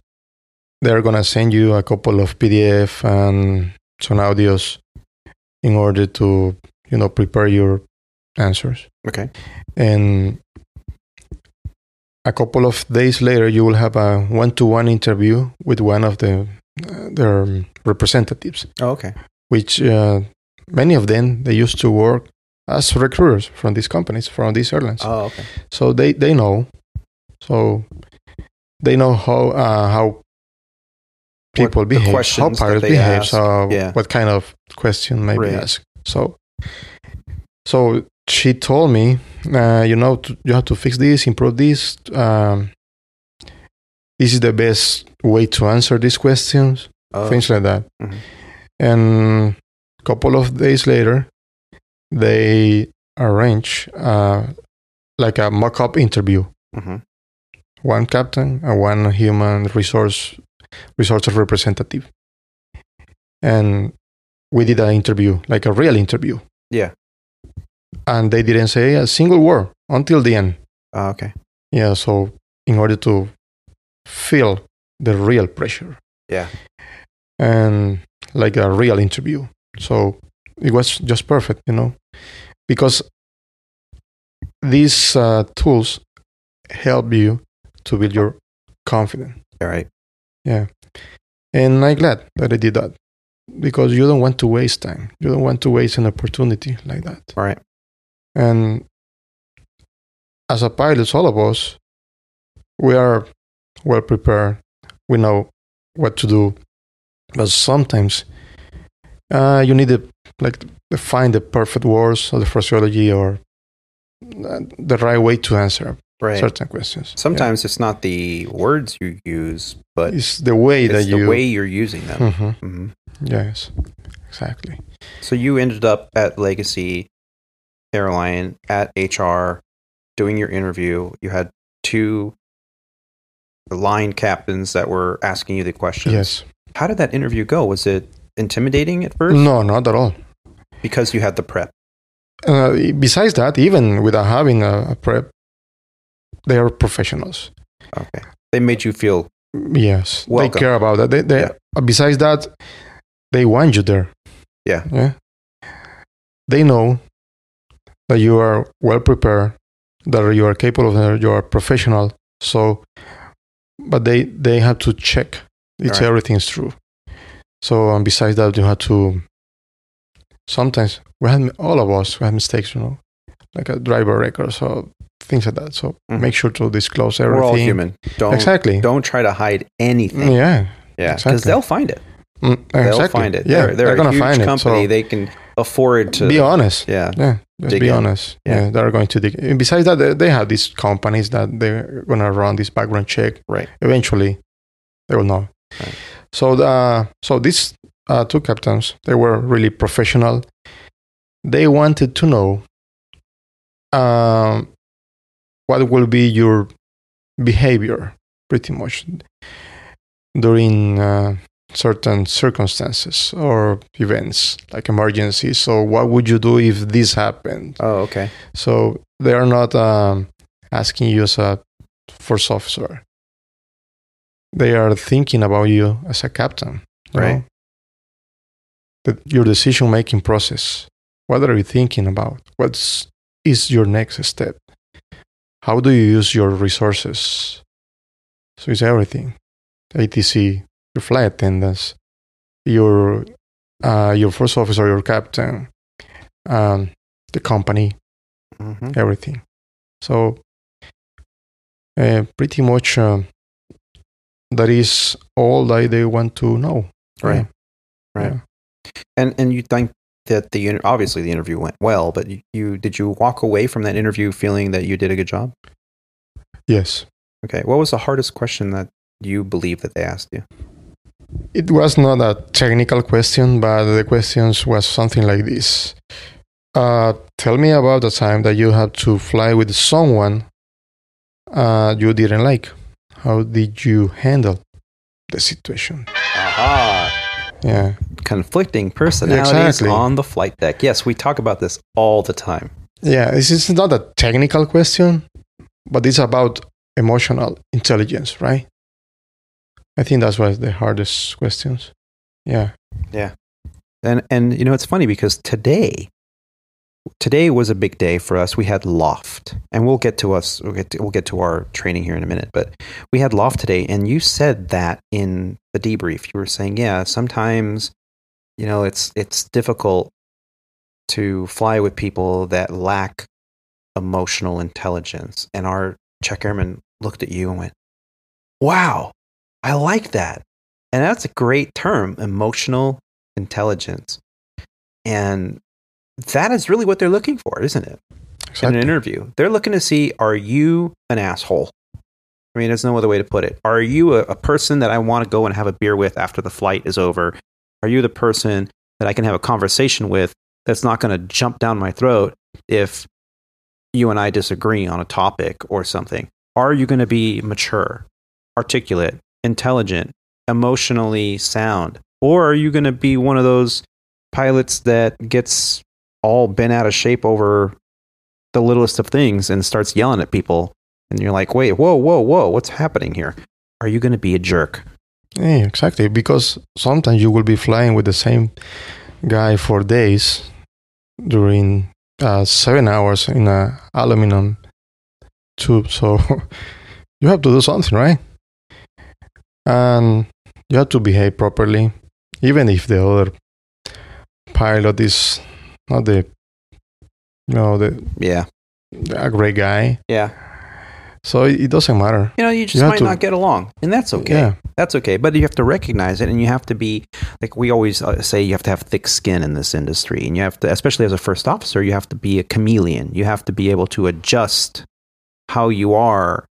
D: they're gonna send you a couple of PDF and some audios in order to, you know, prepare your answers.
C: Okay.
D: And a couple of days later, you will have a one-to-one interview with one of the their representatives
C: Oh, okay.
D: which uh, many of them they used to work as recruiters from these companies from these airlines
C: Oh, okay.
D: so they they know so they know how uh, how people
C: What
D: behave how pilots behave
C: ask,
D: so
C: yeah.
D: what kind of question may
C: Right.
D: be asked so so she told me uh, you know to, you have to fix this improve this um, this is the best way to answer these questions
C: Oh,
D: things like that.
C: Mhm.
D: And a couple of days later, they arrange uh, like a mock-up interview.
C: mhm.
D: One captain and one human resource resource representative. And we did an interview, like a real interview.
C: Yeah.
D: And they didn't say a single word until the end.
C: Oh, okay.
D: Yeah, so in order to feel the real pressure.
C: Yeah.
D: And like a real interview. So it was just perfect, you know, because these uh, tools help you to build your confidence.
C: All right. Yeah.
D: And I'm glad that I did that because you don't want to waste time. You don't want to waste an opportunity like that.
C: All right.
D: And as a pilots, all of us, we are well prepared. We know what to do, but sometimes uh, you need to like find the perfect words or the phraseology or uh, the right way to answer
C: Right.
D: certain questions.
C: Sometimes it's not the words you use, but
D: it's the way
C: it's
D: that
C: the
D: you.
C: way you're using them.
D: Mhm.
C: hmm
D: Yes, exactly.
C: So you ended up at Legacy Airline at HR doing your interview. You had two line captains that were asking you the questions.
D: Yes.
C: How did that interview go? Was it intimidating at first?
D: No, not at all.
C: Because you had the prep.
D: Uh, besides that, even without having a, a prep, they are professionals.
C: Okay. They made you feel
D: Yes,
C: Welcome.
D: they care about that. They, they,
C: Yeah.
D: Besides that, they want you there.
C: Yeah.
D: yeah. They know that you are well prepared, that you are capable, that you are professional. So, but they they have to check if
C: Right.
D: everything's true. So, um, besides that, you have to. Sometimes we have all of us we have mistakes, you know, like a driver record, so things like that. So
C: Mhm.
D: make sure to disclose everything.
C: we're all human. Don't
D: Exactly.
C: don't try to hide anything.
D: Yeah.
C: Yeah, because
D: exactly.
C: they'll find it.
D: Mm,
C: They'll find it.
D: Yeah,
C: they're, they're, a
D: gonna
C: huge
D: find
C: company.
D: it. So
C: they can afford to.
D: be honest.
C: Yeah,
D: Yeah, just be
C: in.
D: honest.
C: Yeah.
D: Yeah. they're going to dig. And besides that, they, they have these companies that they're gonna run this background check.
C: Right.
D: Eventually, they will know.
C: Right.
D: So the so these uh, two captains, they were really professional. They wanted to know um, what will be your behavior, pretty much, during uh, certain circumstances or events like emergencies. So, what would you do if this happened?
C: Oh, okay.
D: So, they are not um, asking you as a first officer. They are thinking about you as a captain,
C: Right.
D: your decision making process. What are you thinking about? What's is your next step? How do you use your resources? So it's everything. ATC, your flight attendants, your uh, your first officer, your captain, um, the company,
C: hmm
D: everything. So uh, pretty much um, that is all that they want to know.
C: Right. Right.
D: Yeah.
C: And and you think that the obviously the interview went well, but you, you did you walk away from that interview feeling that you did a good job?
D: Yes.
C: Okay. What was the hardest question that you believe that they asked you?
D: It was not a technical question, but the questions was something like this. Uh, tell me about the time that you had to fly with someone uh, you didn't like. How did you handle the situation?
C: Aha.
D: Yeah.
C: conflicting personalities
D: Exactly.
C: on the flight deck. Yes, we talk about this all the time.
D: Yeah, this is not a technical question, but it's about emotional intelligence, right? I think that's of the hardest questions. Yeah. Yeah.
C: And and you know it's funny because today today was a big day for us. We had loft. And we'll get to us we'll get to, we'll get to our training here in a minute, but we had loft today and you said that in the debrief. You were saying, yeah, sometimes you know it's it's difficult to fly with people that lack emotional intelligence. And our check airman looked at you and went, "Wow, I like that." And that's a great term, emotional intelligence. And that is really what they're looking for, isn't it? In an interview. They're looking to see are you an asshole? I mean, there's no other way to put it. Are you a, a person that I want to go and have a beer with after the flight is over? Are you the person that I can have a conversation with that's not going to jump down my throat if you and I disagree on a topic or something? Are you going to be mature, articulate, intelligent, emotionally sound? Or are you going to be one of those pilots that gets all bent out of shape over the littlest of things and starts yelling at people? And you're like, wait, whoa, whoa, whoa, what's happening here? Are you going to be a jerk?
D: Yeah, exactly. Because sometimes you will be flying with the same guy for days during uh, seven hours in a aluminum tube. So you have to do something, right? And you have to behave properly, even if the other pilot is not the, you know, the
C: Yeah.
D: a great guy.
C: Yeah.
D: So it, it doesn't matter.
C: You know, you just
D: You
C: might
D: to-
C: not get along. And that's okay.
D: Yeah.
C: That's okay. But you have to recognize it and you have to be, like we always uh, say, you have to have thick skin in this industry. And you have to, especially as a first officer, you have to be a chameleon. You have to be able to adjust how you are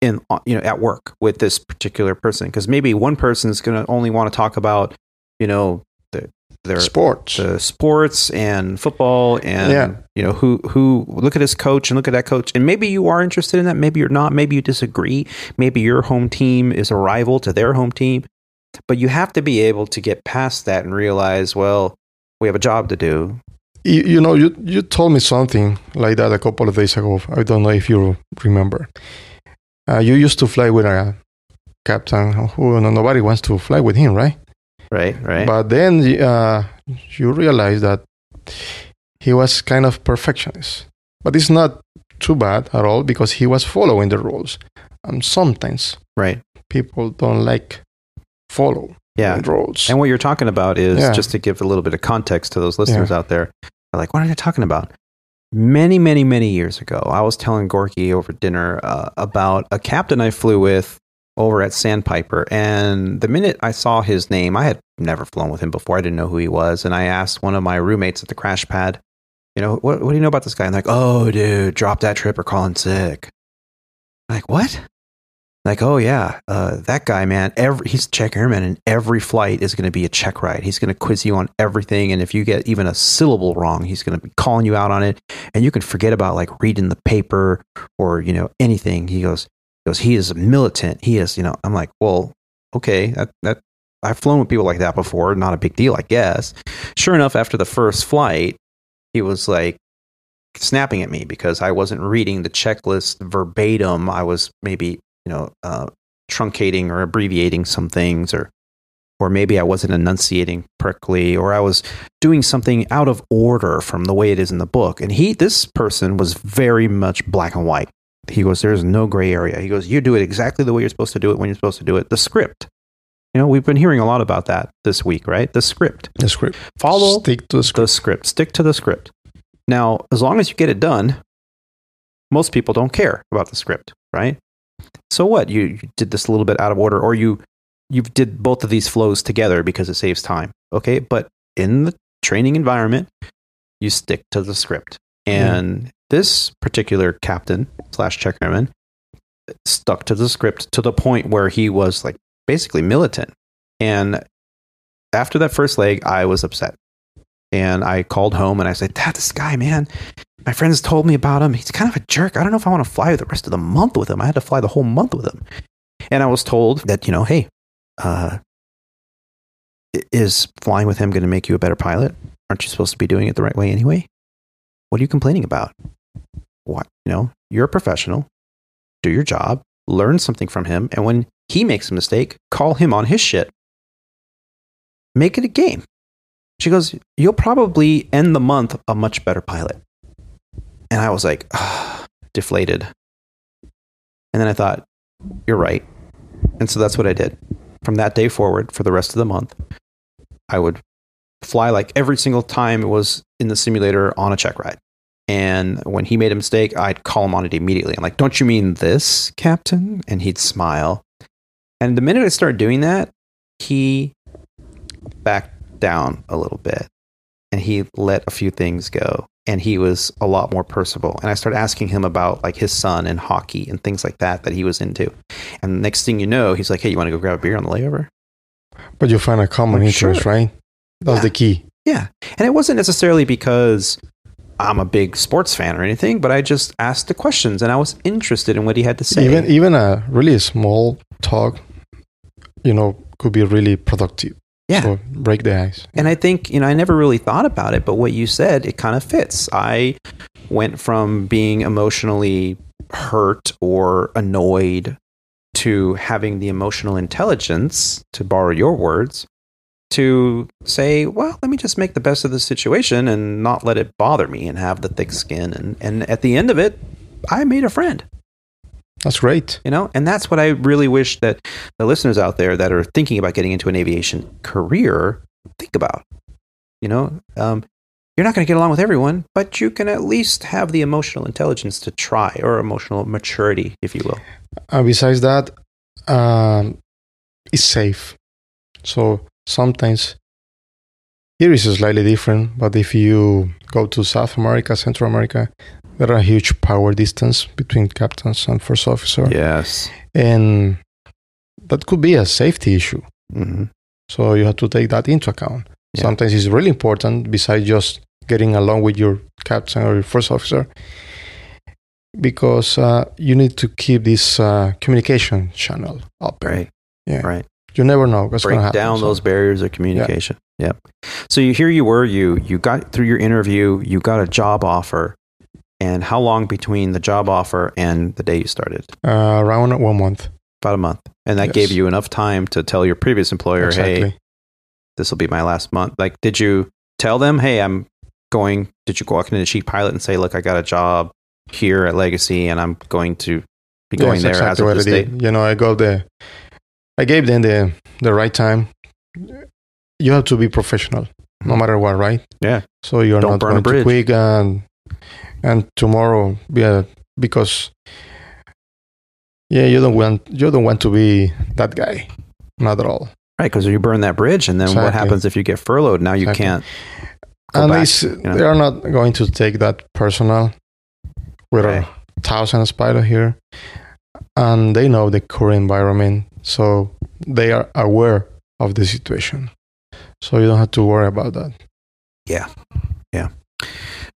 C: in, uh, you know, at work with this particular person. Because maybe one person is going to only want to talk about, you know, the, their
D: Sports.
C: the sports and football and
D: Yeah.
C: you know who who look at his coach and look at that coach and maybe you are interested in that maybe you're not maybe you disagree maybe your home team is a rival to their home team but you have to be able to get past that and realize well we have a job to do
D: You, you know, you you told me something like that a couple of days ago. I don't know if you remember. Uh, you used to fly with a captain who no, nobody wants to fly with him, right?
C: right right
D: But then uh, you realize that he was kind of perfectionist. But it's not too bad at all because he was following the rules. And sometimes
C: right
D: people don't like follow
C: yeah
D: the rules.
C: And what you're talking about is
D: Yeah.
C: just to give a little bit of context to those listeners out there. They're like, what are you talking about? Many, many, many years ago, I was telling Gorki over dinner uh, about a captain I flew with over at Sandpiper. And the minute I saw his name, I had never flown with him before. I didn't know who he was. And I asked one of my roommates at the crash pad, you know, what, what do you know about this guy? And like, oh, dude, drop that trip or call in sick. I'm like, what? Like, oh yeah, uh, that guy, man. Every he's a check airman, and every flight is going to be a check ride. He's going to quiz you on everything, and if you get even a syllable wrong, he's going to be calling you out on it. And you can forget about like reading the paper or you know anything. He goes, he goes, he is a militant. He is, you know. I'm like, well, okay, that that I've flown with people like that before. Not a big deal, I guess. Sure enough, after the first flight, he was like snapping at me because I wasn't reading the checklist verbatim. I was maybe you know uh, truncating or abbreviating some things, or or maybe I wasn't enunciating correctly, or I was doing something out of order from the way it is in the book. And he, this person, was very much black and white. He goes, "There's no gray area." He goes, "You do it exactly the way you're supposed to do it when you're supposed to do it." The script. You know, we've been hearing a lot about that this week, right? The script.
D: the script.
C: Follow
D: Stick to the script.
C: the script. Stick to the script. Now, as long as you get it done, most people don't care about the script, right? So what? You, did this a little bit out of order, or you you did both of these flows together because it saves time. Okay, but in the training environment, you stick to the script. Mm-hmm. And this particular captain slash check airman stuck to the script to the point where he was like basically militant. And after that first leg, I was upset. And I called home and I said, Dad, this guy, man, my friends told me about him. He's kind of a jerk. I don't know if I want to fly the rest of the month with him. I had to fly the whole month with him. And I was told that, you know, hey, uh, Is flying with him going to make you a better pilot? Aren't you supposed to be doing it the right way anyway? What are you complaining about? What, you know, you're a professional. Do your job, learn something from him, and when he makes a mistake, call him on his shit. Make it a game. She goes, You'll probably end the month a much better pilot. And I was like, ah, deflated. And then I thought, You're right. And so that's what I did. From that day forward, for the rest of the month, I would fly like every single time it was in the simulator on a check ride. And when he made a mistake, I'd call him on it immediately. I'm like, Don't you mean this, Captain? And he'd smile. And the minute I started doing that, he backed down a little bit and he let a few things go and he was a lot more personable and i started asking him about like his son and hockey and things like that that he was into and the next thing you know he's like hey you want to go grab a beer on the layover
D: But you find a common
C: Like,
D: interest,
C: sure.
D: right? That's
C: Yeah.
D: the key.
C: yeah and it wasn't necessarily because i'm a big sports fan or anything but i just asked the questions and i was interested in what he had to say
D: Even even a really small talk, you know, could be really productive.
C: Yeah
D: So break the ice.
C: And I think, you know, I never really thought about it, but what you said, it kind of fits. I went from being emotionally hurt or annoyed to having the emotional intelligence, to borrow your words, to say, well, let me just make the best of the situation and not let it bother me and have the thick skin. And, and at the end of it, I made a friend
D: That's great.
C: you know and that's what i really wish that the listeners out there that are thinking about getting into an aviation career think about you know um, you're not going to get along with everyone but you can at least have the emotional intelligence to try or emotional maturity if you will
D: And besides that, um, it's safe. So sometimes here is slightly different, but if you go to South America, Central America, there are huge power distance between captains and first officer,
C: yes
D: and that could be a safety issue.
C: hmm
D: So you have to take that into account.
C: Yeah.
D: Sometimes it's really important, besides just getting along with your captain or your first officer, because uh, you need to keep this uh, communication channel up.
C: right
D: Yeah.
C: right
D: You never know what's going
C: break
D: to happen.
C: down
D: So-
C: those barriers of communication. Yep. So you here you were you you got through your interview you got a job offer and how long between the job offer and the day you started?
D: Uh, around one month.
C: about a month. And that
D: Yes.
C: gave you enough time to tell your previous employer hey this will be my last month. Like did you tell them hey i'm going did you walk into chief pilot and say look i got a job here at legacy and i'm going to be going
D: Yes,
C: there
D: exactly
C: as of
D: what
C: this date.
D: You know, I go the, I gave them the the right time. You have to be professional, no
C: Mhm.
D: matter what, right?
C: Yeah.
D: So you're
C: Don't
D: not
C: burn a
D: going to
C: bridge.
D: quick and and tomorrow, yeah, because yeah, you don't want you don't want to be that guy, not at all.
C: right because you burn that bridge and then what happens if you get furloughed now you
D: Exactly.
C: can't
D: and
C: back,
D: it's,
C: know?
D: they are not going to take that personal. We're
C: Right.
D: thousands pilot here, and they know the current environment, so they are aware of the situation. So you don't have to worry about that. Yeah. Yeah.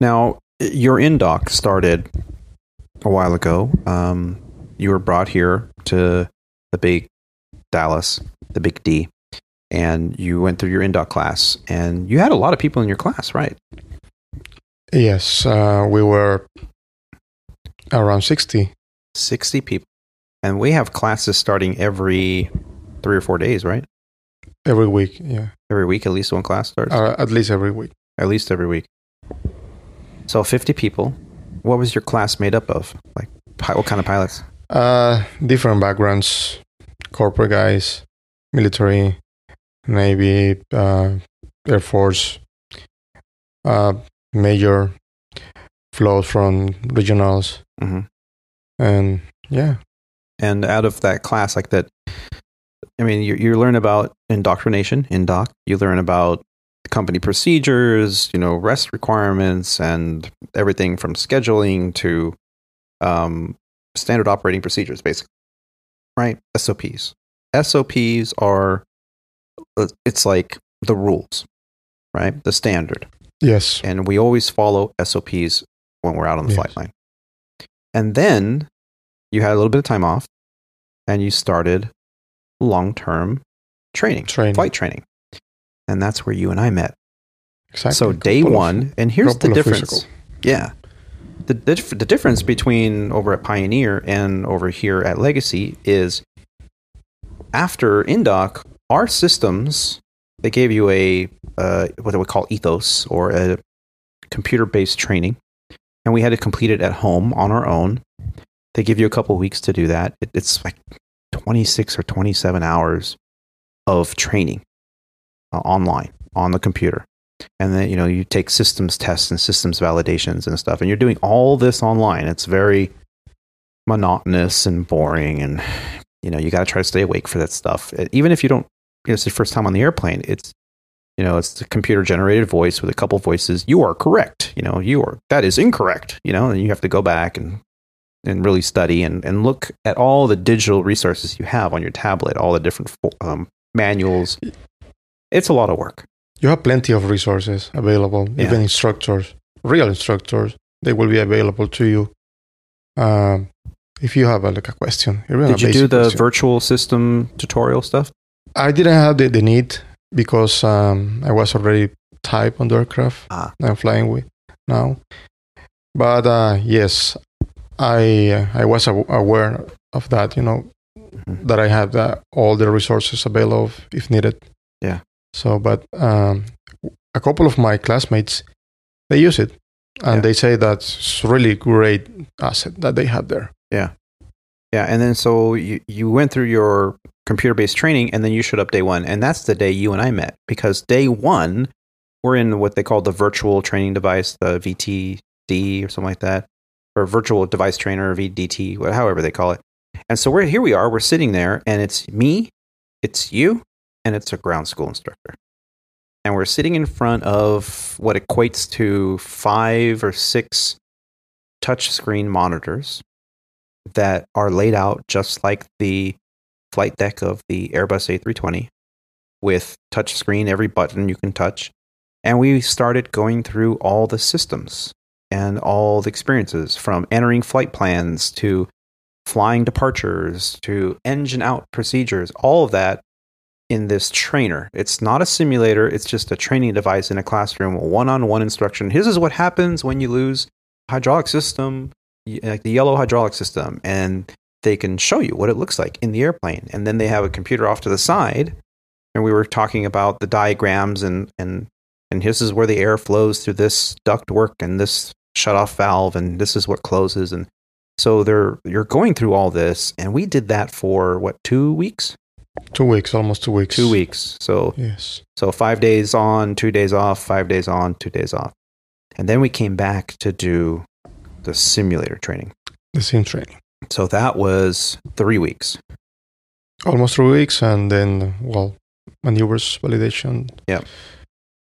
C: Now, your indoc started a while ago. Um, you were brought here to the big Dallas, the big D, and you went through your indoc class, and you had a lot of people in your class, right?
D: Yes, uh, we were around sixty.
C: 60 people. And we have classes starting every three or four days, right?
D: every week. Yeah,
C: Every week, at least one class starts.
D: uh, at least every week.
C: at least every week. So 50 people. What was your class made up of? Like, what kind of pilots?
D: Uh, different backgrounds, corporate guys, military, Navy, uh, Air Force, uh, major, flows from regionals,
C: hmm
D: and yeah,
C: And out of that class, like that, I mean, you, you learn about indoctrination, indoc. You learn about company procedures, you know, rest requirements, and everything from scheduling to um, standard operating procedures, basically. Right? SOPs. SOPs are, uh, it's like the rules, right? The standard.
D: yes,
C: And we always follow SOPs when we're out on the
D: Yes.
C: flight line. And then you had a little bit of time off and you started long term training,
D: training.
C: flight training. and that's where you and I met.
D: Exactly.
C: So day
D: Couple of-
C: one, and here's the difference. Yeah, the, the the difference between over at Pioneer and over here at Legacy is after Indoc, our systems they gave you a uh, what they would call ethos or a computer based training, and we had to complete it at home on our own. They give you a couple weeks to do that. It, it's like twenty six or twenty seven hours of training uh, online on the computer. And then you know you take systems tests and systems validations and stuff and you're doing all this online. It's very monotonous and boring and you know you got to try to stay awake for that stuff. Even if you don't you know, it's the first time on the airplane it's you know it's the computer generated voice with a couple voices. You are correct you know you are that is incorrect you know and you have to go back and and really study and, and look at all the digital resources you have on your tablet all the different um, manuals it's a lot of work
D: You have plenty of resources available,
C: Yeah.
D: even instructors, real instructors. They will be available to you. Um, if you have a, like a question, a
C: Did you do the
D: question.
C: virtual system tutorial stuff?
D: I didn't have the, the need because um, I was already type on the aircraft
C: Ah.
D: I'm flying with now. But uh, yes, I uh, I was aware of that. You know
C: Mhm.
D: that I had the, all the resources available if needed.
C: Yeah.
D: So, but um, a couple of my classmates they use it, and
C: Yeah.
D: they say that's really great asset that they have there.
C: Yeah. Yeah, and then so you, you went through your computer based training and then you showed up day one. And that's the day you and I met because day one, we're in what they call the virtual training device, the VTD or something like that, or virtual device trainer, VDT, however they call it. And so we're here we are, we're sitting there, and it's me, it's you, and it's a ground school instructor. And we're sitting in front of what equates to five or six touch screen monitors that are laid out just like the flight deck of the Airbus A320 with touch screen, every button you can touch. And we started going through all the systems and all the experiences from entering flight plans to flying departures to engine out procedures, all of that in this trainer. It's not a simulator, it's just a training device in a classroom, one on one instruction. This is what happens when you lose hydraulic system, like the yellow hydraulic system, and they can show you what it looks like in the airplane. And then they have a computer off to the side, and we were talking about the diagrams and and and this is where the air flows through this duct work and this shut off valve, and this is what closes. And so they're you're going through all this, and we did that for what two weeks?
D: Two weeks, almost two weeks.
C: Two weeks. So
D: Yes.
C: so five days on, two days off, five days on, two days off. And then we came back to do the simulator training.
D: The same training.
C: So that was three weeks.
D: Almost three weeks, and then well, maneuvers validation.
C: Yep.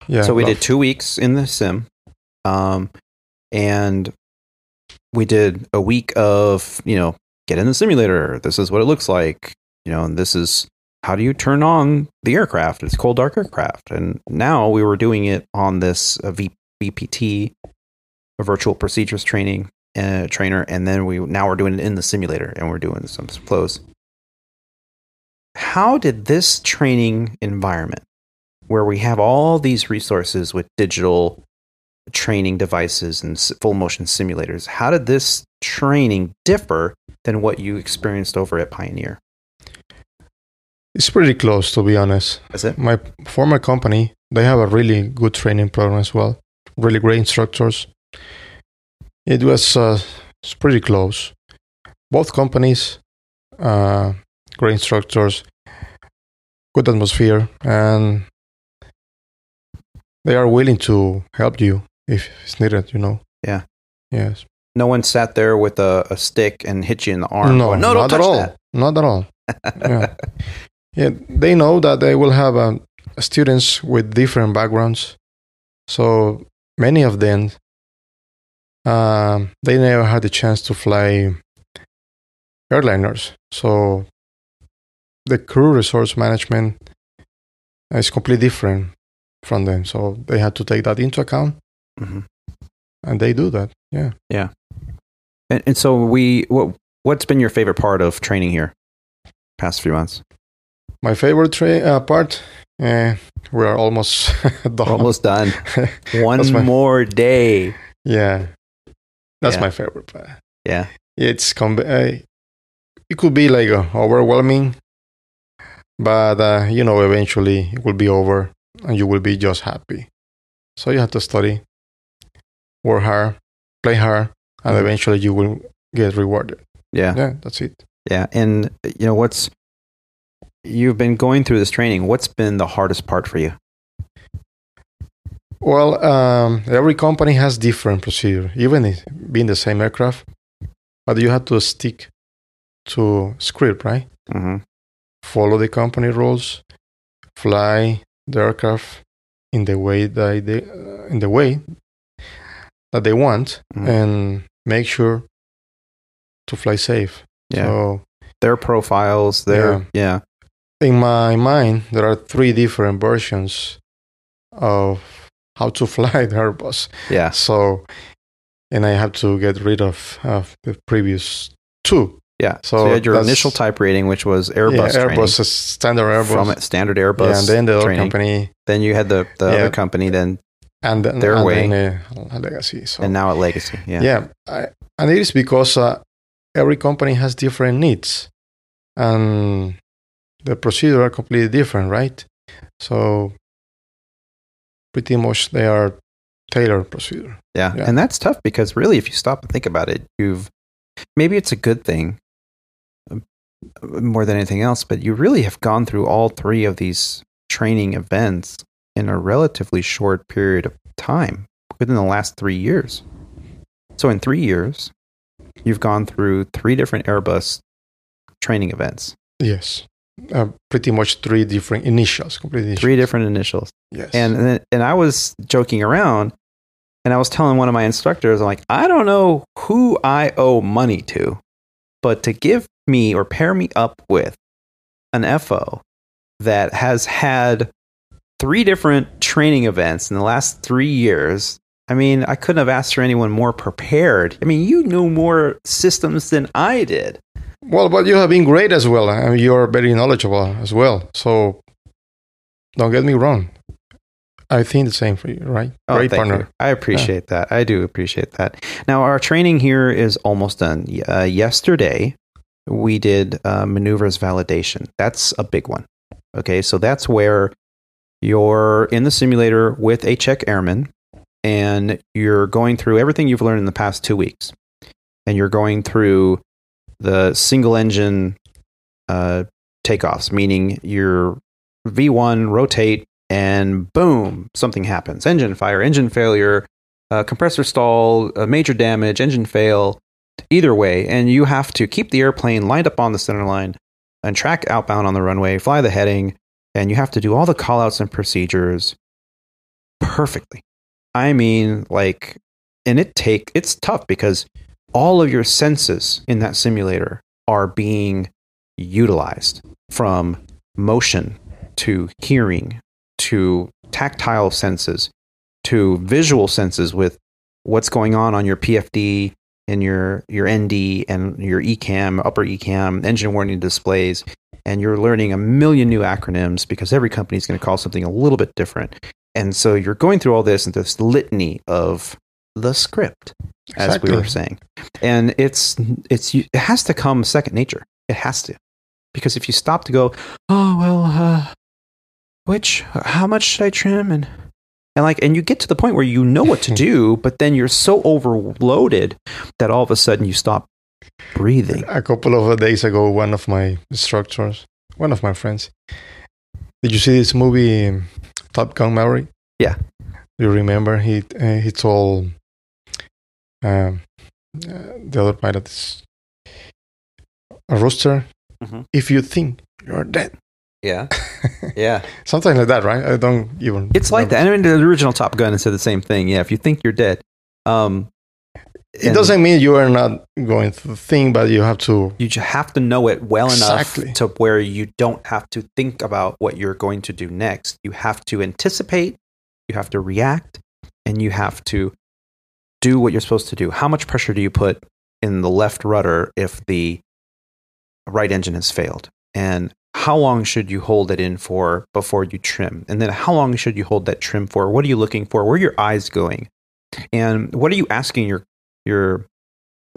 D: Yeah.
C: so we
D: well,
C: did two weeks in the sim. Um, and we did a week of, you know, get in the simulator. This is what it looks like. You know, and this is how do you turn on the aircraft? It's cold dark aircraft. And now we were doing it on this uh, v- VPT, a virtual procedures training uh, trainer, and then we now we're doing it in the simulator and we're doing some flows. How did this training environment, where we have all these resources with digital training devices and full motion simulators, how did this training differ than what you experienced over at Pioneer?
D: It's pretty close, to be honest.
C: Is it?
D: My former company, they have a really good training program as well. Really great instructors. It was uh, it's pretty close. Both companies, uh, great instructors, good atmosphere, and they are willing to help you if it's needed. You know.
C: Yeah.
D: Yes.
C: No one sat there with a, a stick and hit you in the arm.
D: no,
C: going, no,
D: not at all.
C: that.
D: Not at all. yeah. yeah, they know that they will have um, students with different backgrounds. So many of them, um, they never had the chance to fly airliners. So the crew resource management is completely different from them. So they had to take that into account,
C: Mhm.
D: and they do that. Yeah. Yeah.
C: And, and so we, what, what's been your favorite part of training here? Past few months.
D: My favorite tra- uh, part Eh, we are almost done.
C: Almost done. One
D: my-
C: more day.
D: yeah, that's
C: Yeah.
D: my favorite part.
C: Yeah.
D: It's com- uh, it could be like uh, overwhelming, but uh, you know, eventually it will be over, and you will be just happy. So you have to study, work hard, play hard, and
C: Mhm.
D: eventually you will get rewarded.
C: Yeah.
D: Yeah, that's it.
C: Yeah. And, you know, what's, you've been going through this training. What's been the hardest part for you?
D: Well, um, every company has different procedure, even if being the same aircraft, but you have to stick to script, right?
C: Mm-hmm.
D: Follow the company rules, fly the aircraft in the way that they, uh, in the way that they want,
C: Mhm.
D: and make sure to fly safe.
C: Yeah.
D: So
C: their profiles, their, yeah.
D: in my mind, there are three different versions of how to fly the Airbus.
C: Yeah.
D: So, and I have to get rid of, of the previous two.
C: Yeah. So,
D: So
C: you had your initial type rating, which was Airbus
D: yeah, Airbus standard Airbus.
C: from standard Airbus.
D: yeah, and then the other
C: training.
D: company,
C: Then you had the, the
D: Yeah.
C: other company, then
D: and then,
C: Their
D: and
C: way.
D: then, uh, Legacy. So
C: and now at Legacy. Yeah.
D: yeah, I, and it is because uh, every company has different needs, and the procedure are completely different, right? So pretty much they are tailored procedure.
C: Yeah.
D: Yeah.
C: And that's tough because really, if you stop and think about it, you've maybe it's a good thing um, more than anything else, but you really have gone through all three of these training events in a relatively short period of time within the last three years. So, in three years, you've gone through three different Airbus training events,
D: Yes, uh, pretty much three different initials, completely
C: three different initials.
D: Yes,
C: And and, and I was joking around, and I was telling one of my instructors, I'm like, I don't know who I owe money to, but to give me or pair me up with an FO that has had three different training events in the last three years. I mean, I couldn't have asked for anyone more prepared. I mean, you knew more systems than I did.
D: well, but you have been great as well. I mean, you're very knowledgeable as well. So don't get me wrong. I think the same for you, right?
C: Oh,
D: great partner.
C: you. I appreciate that. I do appreciate that. Now, our training here is almost done. Uh, yesterday, we did uh, maneuvers validation. That's a big one. Okay, so that's where you're in the simulator with a check airman and you're going through everything you've learned in the past two weeks. And you're going through the single engine uh, takeoffs, meaning your V1 rotate and boom, something happens. Engine fire, engine failure, uh, compressor stall, uh, major damage, engine fail, either way. And you have to keep the airplane lined up on the center line and track outbound on the runway, fly the heading, and you have to do all the callouts and procedures perfectly. I mean, like, and it take it's tough because all of your senses in that simulator are being utilized from motion to hearing to tactile senses to visual senses with what's going on on your PFD and your your ND and your ECAM, upper ECAM, engine warning displays, and you're learning a million new acronyms because every company is going to call something a little bit different. And so you're going through all this and this litany of the script, as we were saying, and it's it's it has to come second nature. It has to, because if you stop to go, oh well, uh, which how much should I trim and and like and you get to the point where you know what to do, but then you're so overloaded that all of a sudden you stop breathing.
D: A couple of days ago, one of my instructors, one of my friends, did you see this movie Top Gun Maverick?
C: Yeah.
D: Do you remember he uh, he told um, uh, the other pilot is a rooster.
C: Mhm.
D: If you think you're dead,
C: Yeah, yeah.
D: something like that, right? I don't even.
C: It's like that. I mean, the original Top Gun said the same thing. Yeah, if you think you're dead, um,
D: It doesn't mean you are not going to think, but you have to.
C: You just have to know it well
D: Exactly.
C: enough to where you don't have to think about what you're going to do next. You have to anticipate, you have to react, and you have to do what you're supposed to do. How much pressure do you put in the left rudder if the right engine has failed? And how long should you hold it in for before you trim? And then how long should you hold that trim for? What are you looking for? Where are your eyes going? And what are you asking your your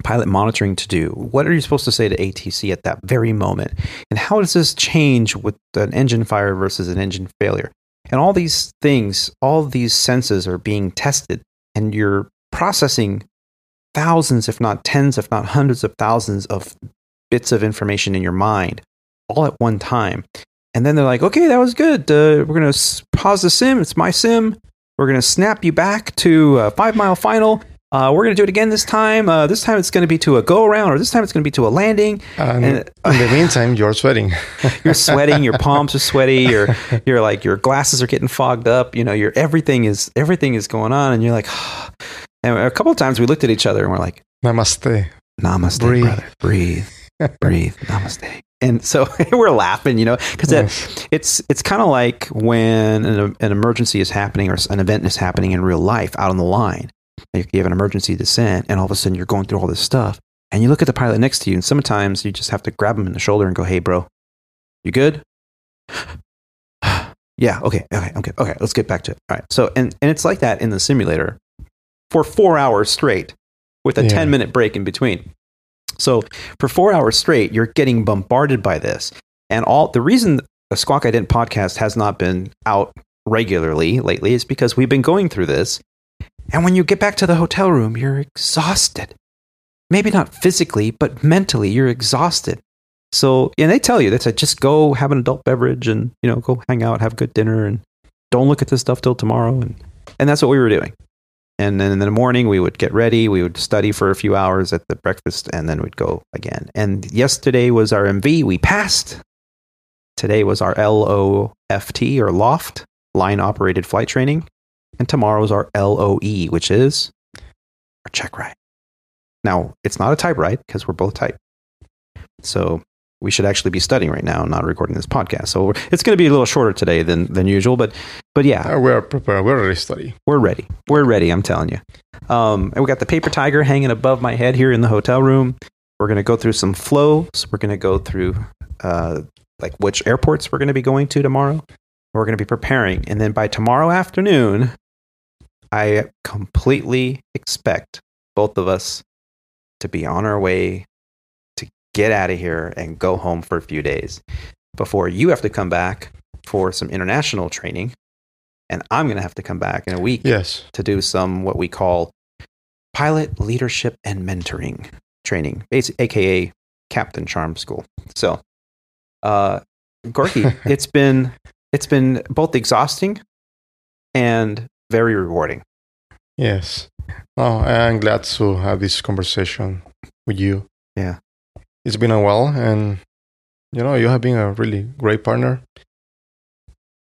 C: pilot monitoring to do? What are you supposed to say to ATC at that very moment? And how does this change with an engine fire versus an engine failure? And all these things, all these senses are being tested, and you're processing thousands, if not tens, if not hundreds of thousands of bits of information in your mind all at one time. And then they're like, okay, that was good. Uh, we're going to pause the sim. It's my sim. We're going to snap you back to a five mile final. Uh, we're going to do it again this time. Uh, this time it's going to be to a go around, or this time it's going to be to a landing.
D: And, and in the meantime, you're sweating.
C: you're sweating. Your palms are sweaty. You're you're like your glasses are getting fogged up. You know, your everything is everything is going on, and you're like. and a couple of times we looked at each other and we're like,
D: "Namaste,
C: namaste, breathe, brother. breathe, breathe, namaste." And so we're laughing, you know, because yes. Mm. it's it's kind of like when an, an, emergency is happening or an event is happening in real life out on the line. You have an emergency descent, and all of a sudden you're going through all this stuff, and you look at the pilot next to you, and sometimes you just have to grab him in the shoulder and go, "Hey, bro, you good?" yeah. Okay. Okay. Okay. Okay. Let's get back to it. All right. So, and and it's like that in the simulator for four hours straight with a yeah. ten minute break in between. So for four hours straight, you're getting bombarded by this. And all the reason a Squawk Ident podcast has not been out regularly lately is because we've been going through this. And when you get back to the hotel room, you're exhausted. Maybe not physically, but mentally, you're exhausted. So, and they tell you that just go have an adult beverage and, you know, go hang out, have a good dinner and don't look at this stuff till tomorrow. And, and that's what we were doing. And then in the morning, we would get ready. We would study for a few hours at the breakfast, and then we'd go again. And yesterday was our MV. We passed. Today was our LOFT or LOFT, line operated flight training. And tomorrow is our LOE, which is our check ride. Now, it's not a type ride because we're both type. So we should actually be studying right now, not recording this podcast. So it's going to be a little shorter today than than usual, but but yeah,
D: uh, we're prepared. We're ready to study.
C: We're ready. We're ready. I'm telling you. Um, and we got the paper tiger hanging above my head here in the hotel room. We're going to go through some flows. We're going to go through uh, like which airports we're going to be going to tomorrow. We're going to be preparing, and then by tomorrow afternoon, I completely expect both of us to be on our way get out of here and go home for a few days before you have to come back for some international training. And I'm going to have to come back in a week
D: yes.
C: to do some what we call pilot leadership and mentoring training, aka Captain Charm School. So, uh, Gorki, it's been it's been both exhausting and very rewarding.
D: Yes. Oh, I'm glad to have this conversation with you.
C: Yeah
D: it's been a while, and you know, you have been a really great partner.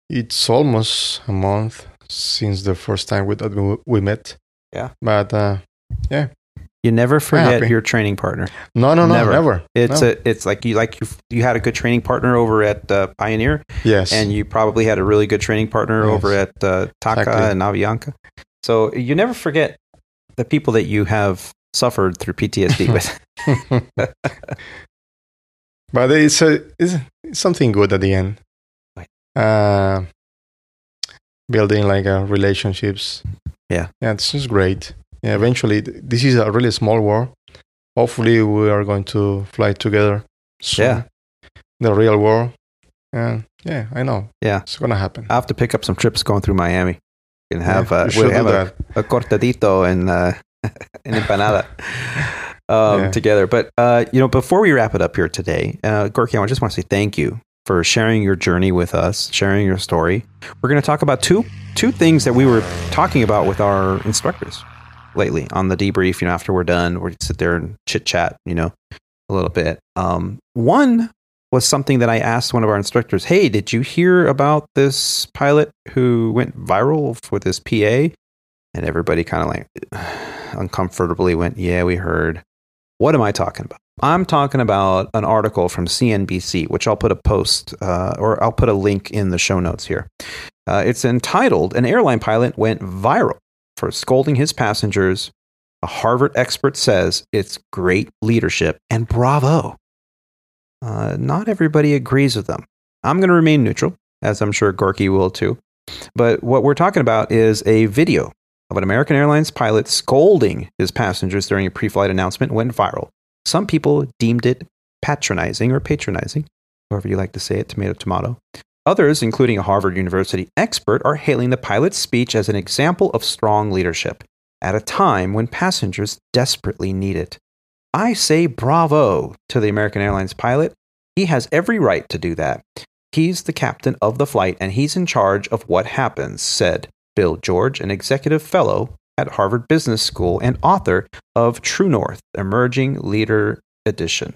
D: It's almost a month since the first time we, that we met.
C: Yeah.
D: But uh, yeah.
C: You never forget your training partner.
D: No, no, no, never. never.
C: It's
D: no.
C: a, it's like you like you you had a good training partner over at uh, Pioneer.
D: Yes.
C: And you probably had a really good training partner yes. over at uh, TACA exactly. and Avianca. So you never forget the people that you have suffered through PTSD with.
D: but it's a it's, something good at the end. Uh, building like uh, relationships.
C: Yeah,
D: yeah, this is great. Yeah, eventually, this is a really small war. Hopefully, we are going to fly together.
C: Soon. Yeah,
D: the real war. And yeah, I know.
C: Yeah,
D: it's gonna happen.
C: I have to pick up some trips going through Miami. and have yeah, uh, we'll have a, a, cortadito and uh, an empanada um, yeah. together. But uh, you know, before we wrap it up here today, uh, Gorki, I just want to say thank you for sharing your journey with us, sharing your story. We're going to talk about two two things that we were talking about with our instructors lately on the debrief. You know, after we're done, we sit there and chit chat. You know, a little bit. Um, one was something that I asked one of our instructors, "Hey, did you hear about this pilot who went viral with this PA?" And everybody kind of like uncomfortably went, Yeah, we heard. What am I talking about? I'm talking about an article from CNBC, which I'll put a post uh, or I'll put a link in the show notes here. Uh, it's entitled An Airline Pilot Went Viral for Scolding His Passengers. A Harvard expert says it's great leadership and bravo. Uh, not everybody agrees with them. I'm going to remain neutral, as I'm sure Gorki will too. But what we're talking about is a video of an American Airlines pilot scolding his passengers during a pre flight announcement went viral. Some people deemed it patronizing or patronizing, however you like to say it, tomato, tomato. Others, including a Harvard University expert, are hailing the pilot's speech as an example of strong leadership at a time when passengers desperately need it. I say bravo to the American Airlines pilot. He has every right to do that. He's the captain of the flight and he's in charge of what happens, said Bill George, an executive fellow at Harvard Business School and author of True North Emerging Leader Edition.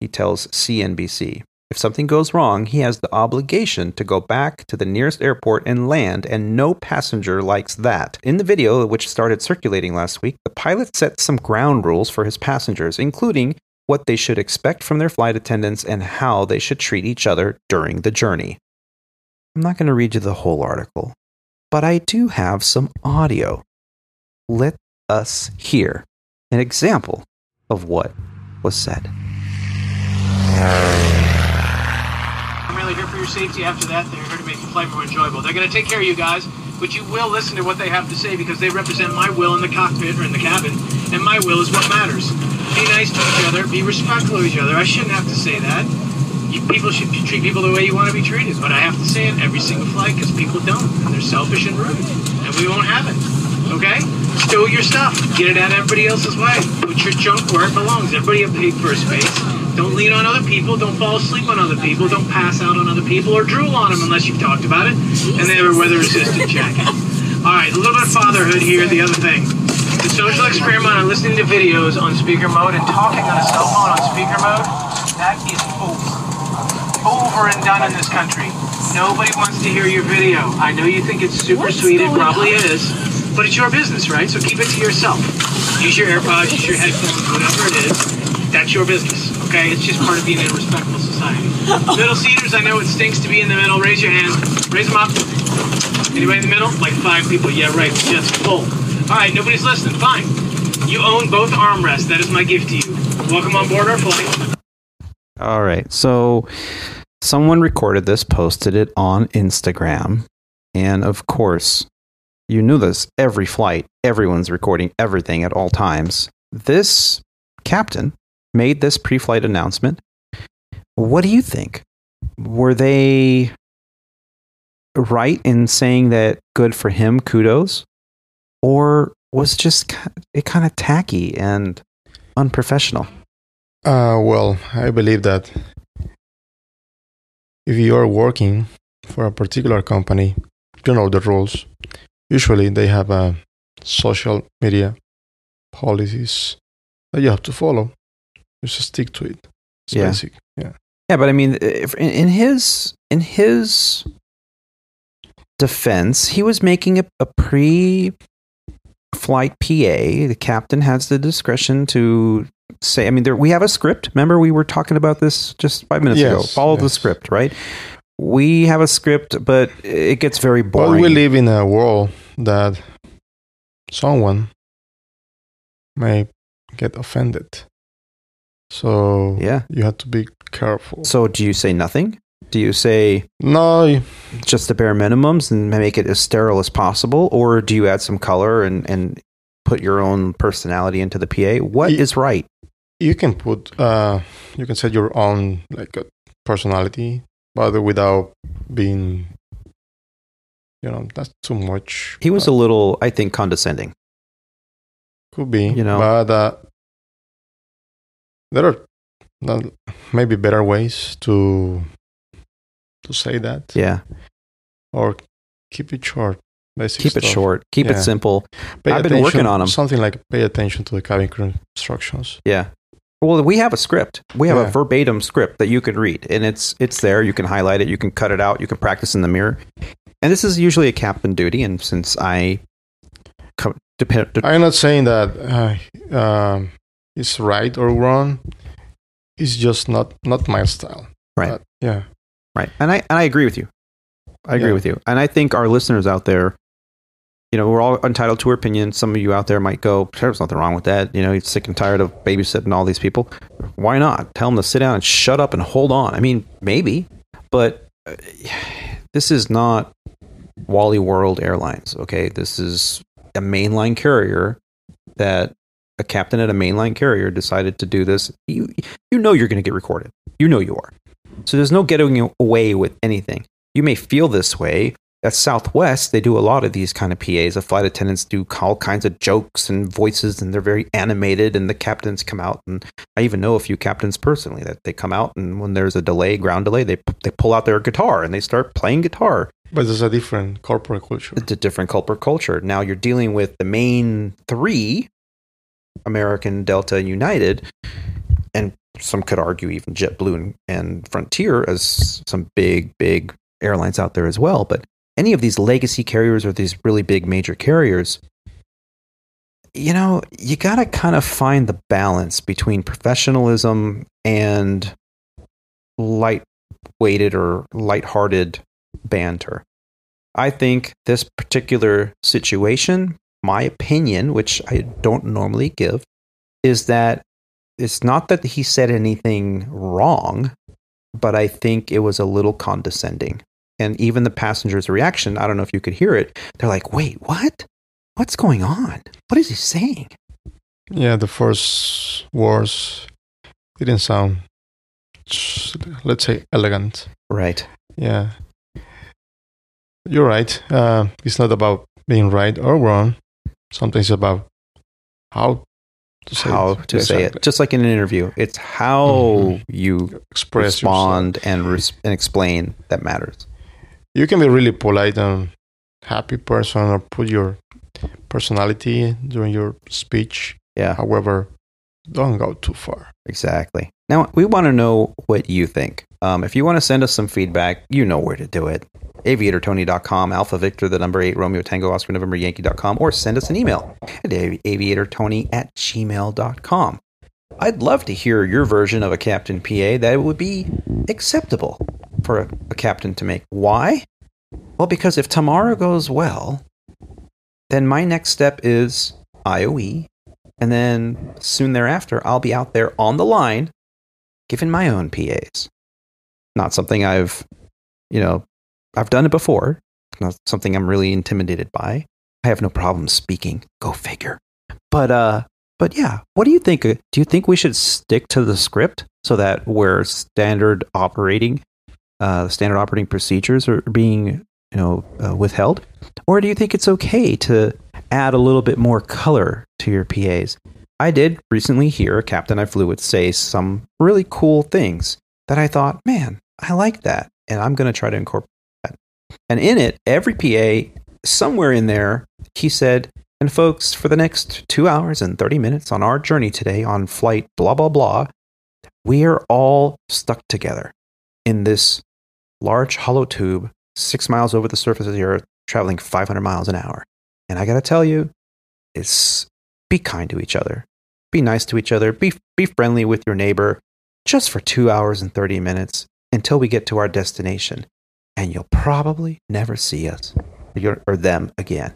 C: He tells CNBC. If something goes wrong, he has the obligation to go back to the nearest airport and land, and no passenger likes that. In the video, which started circulating last week, the pilot set some ground rules for his passengers, including what they should expect from their flight attendants and how they should treat each other during the journey. I'm not going to read you the whole article, but I do have some audio. Let us hear an example of what was said.
E: I'm really here for your safety after that. They're here to make the flight more enjoyable. They're going to take care of you guys, but you will listen to what they have to say because they represent my will in the cockpit or in the cabin, and my will is what matters. Be nice to each other, be respectful of each other. I shouldn't have to say that. You, people should treat people the way you want to be treated, but I have to say it every single flight because people don't, and they're selfish and rude, and we won't have it. Okay? Stow your stuff. Get it out of everybody else's way. Put your junk where it belongs. Everybody have paid for a space. Don't lean on other people. Don't fall asleep on other people. Don't pass out on other people or drool on them unless you've talked about it. And they have a weather resistant jacket. All right, a little bit of fatherhood here. The other thing. The social experiment on listening to videos on speaker mode and talking on a cell phone on speaker mode, that is over. Over and done in this country. Nobody wants to hear your video. I know you think it's super sweet. It probably is. But it's your business, right? So keep it to yourself. Use your AirPods, use your headphones, whatever it is. That's your business, okay? It's just part of being in a respectful society. Middle seaters, I know it stinks to be in the middle. Raise your hands. Raise them up. Anybody in the middle? Like five people. Yeah, right. Just full. All right, nobody's listening. Fine. You own both armrests. That is my gift to you. Welcome on board our flight.
C: All right. So someone recorded this, posted it on Instagram. And of course, you knew this every flight, everyone's recording everything at all times. This captain made this pre flight announcement. What do you think? Were they right in saying that good for him, kudos? Or was just it kind of tacky and unprofessional?
D: Uh, well, I believe that if you are working for a particular company, you know the rules. Usually, they have a social media policies that you have to follow. You just stick to it. It's
C: Yeah.
D: basic. Yeah.
C: Yeah, but I mean, if, in, in his in his defense, he was making a, a pre-flight PA. The captain has the discretion to say. I mean, there we have a script. Remember, we were talking about this just five minutes ago.
D: Yes,
C: Follow the script, right? We have a script, but it gets very
D: But
C: boring.
D: we live in a world that someone may get offended. So
C: yeah.
D: you have to be careful.
C: So, do you say nothing? Do you say
D: No,
C: just the bare minimums and make it as sterile as possible, or do you add some color and and put your own personality into the PA? What
D: Ye-
C: is right?
D: you can put uh you can set your own like a personality but without being you know that's too much
C: He was
D: Uh,
C: a little, I think, condescending.
D: could be
C: you know.
D: but uh, there are uh, maybe better ways to to say that
C: Yeah,
D: or keep it short basic
C: keep it short, keep it simple.
D: Pay
C: I've been working
D: on
C: on 'em.
D: something like pay attention to the cabin crew instructions
C: Yeah. Well, we have a script. We have a verbatim script that you can read, and it's it's there. You can highlight it. You can cut it out. You can practice in the mirror. And this is usually a captain duty. And since I co- depend,
D: I'm not saying that uh, um, it's right or wrong. It's just not not my style.
C: Right.
D: But, yeah.
C: Right. And I and I agree with you. I agree
D: Yeah.
C: with you. And I think our listeners out there, you know, we're all entitled to our opinion. Some of you out there might go, there's nothing wrong with that. You know, he's sick and tired of babysitting all these people. Why not? Tell him to sit down and shut up and hold on. I mean, maybe, but uh, this is not Wally World Airlines, okay? This is a mainline carrier that a captain at a mainline carrier decided to do this. You, you know you're going to get recorded. You know you are. So there's no getting away with anything. You may feel this way. At Southwest, they do a lot of these kind of PAs. The flight attendants do all kinds of jokes and voices, and they're very animated. And the captains come out, and I even know a few captains personally that they come out, and when there's a delay, ground delay, they they pull out their guitar and they start playing guitar.
D: But there's a different corporate culture.
C: It's a different corporate culture. Now you're dealing with the main three, American, Delta, United, and some could argue even JetBlue and, and Frontier as some big, big airlines out there as well. But any of these legacy carriers or these really big major carriers, you know, you got to kind of find the balance between professionalism and light-weighted or light-hearted banter. I think this particular situation, my opinion, which I don't normally give, is that it's not that he said anything wrong, but I think it was a little condescending. And even the passenger's reaction, I don't know if you could hear it. They're like, wait, what? What's going on? What is he saying?
D: Yeah, the first words didn't sound, let's say, elegant.
C: Right.
D: Yeah. You're right. Uh, it's not about being right or wrong. Something's about how to say
C: how
D: it.
C: to say it. Just like in an interview, it's how
D: Mhm.
C: you
D: Express
C: respond and, res- and explain that matters.
D: You can be really polite and happy person or put your personality during your speech.
C: Yeah.
D: However, don't go too far.
C: Exactly. Now, we want to know what you think. Um, if you want to send us some feedback, you know where to do it. AviatorTony.com, Alpha Victor, the number 8, Romeo Tango, Oscar November Yankee.com, or send us an email at avi- aviatortony at gmail.com. I'd love to hear your version of a Captain PA that would be acceptable for a, a captain to make. Why? Well, because if tomorrow goes well, then my next step is IOE, and then soon thereafter, I'll be out there on the line giving my own PAs. Not something I've, you know, I've done it before. Not something I'm really intimidated by. I have no problem speaking. Go figure. But uh, but yeah, what do you think? Do you think we should stick to the script so that we're standard operating, uh, standard operating procedures are being, you know, uh, withheld, or do you think it's okay to add a little bit more color to your PAs? I did recently hear a captain I flew with say some really cool things that I thought, man, I like that, and I'm going to try to incorporate that. And in it, every PA somewhere in there, he said, and folks, for the next two hours and 30 minutes on our journey today on flight blah, blah, blah, we are all stuck together in this large hollow tube six miles over the surface of the earth, traveling 500 miles an hour. And I got to tell you, it's be kind to each other, be nice to each other, be, be friendly with your neighbor just for two hours and 30 minutes until we get to our destination. And you'll probably never see us or or them again.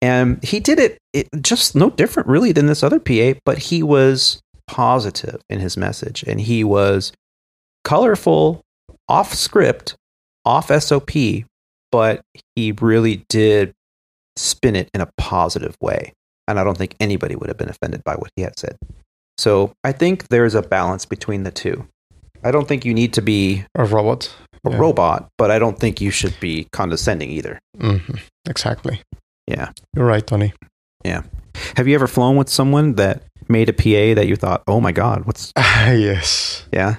C: And he did it, it just no different really than this other PA, but he was positive in his message and he was colorful, off script, off SOP, but he really did spin it in a positive way. And I don't think anybody would have been offended by what he had said. So I think there's a balance between the two. I don't think you need to be
D: A robot.
C: a
D: Yeah.
C: robot, but I don't think you should be condescending either.
D: Mhm. Exactly.
C: Yeah.
D: You're right, Tony. Yeah.
C: Have you ever flown with someone that made a PA that you thought, oh my God, what's,
D: yes.
C: yeah?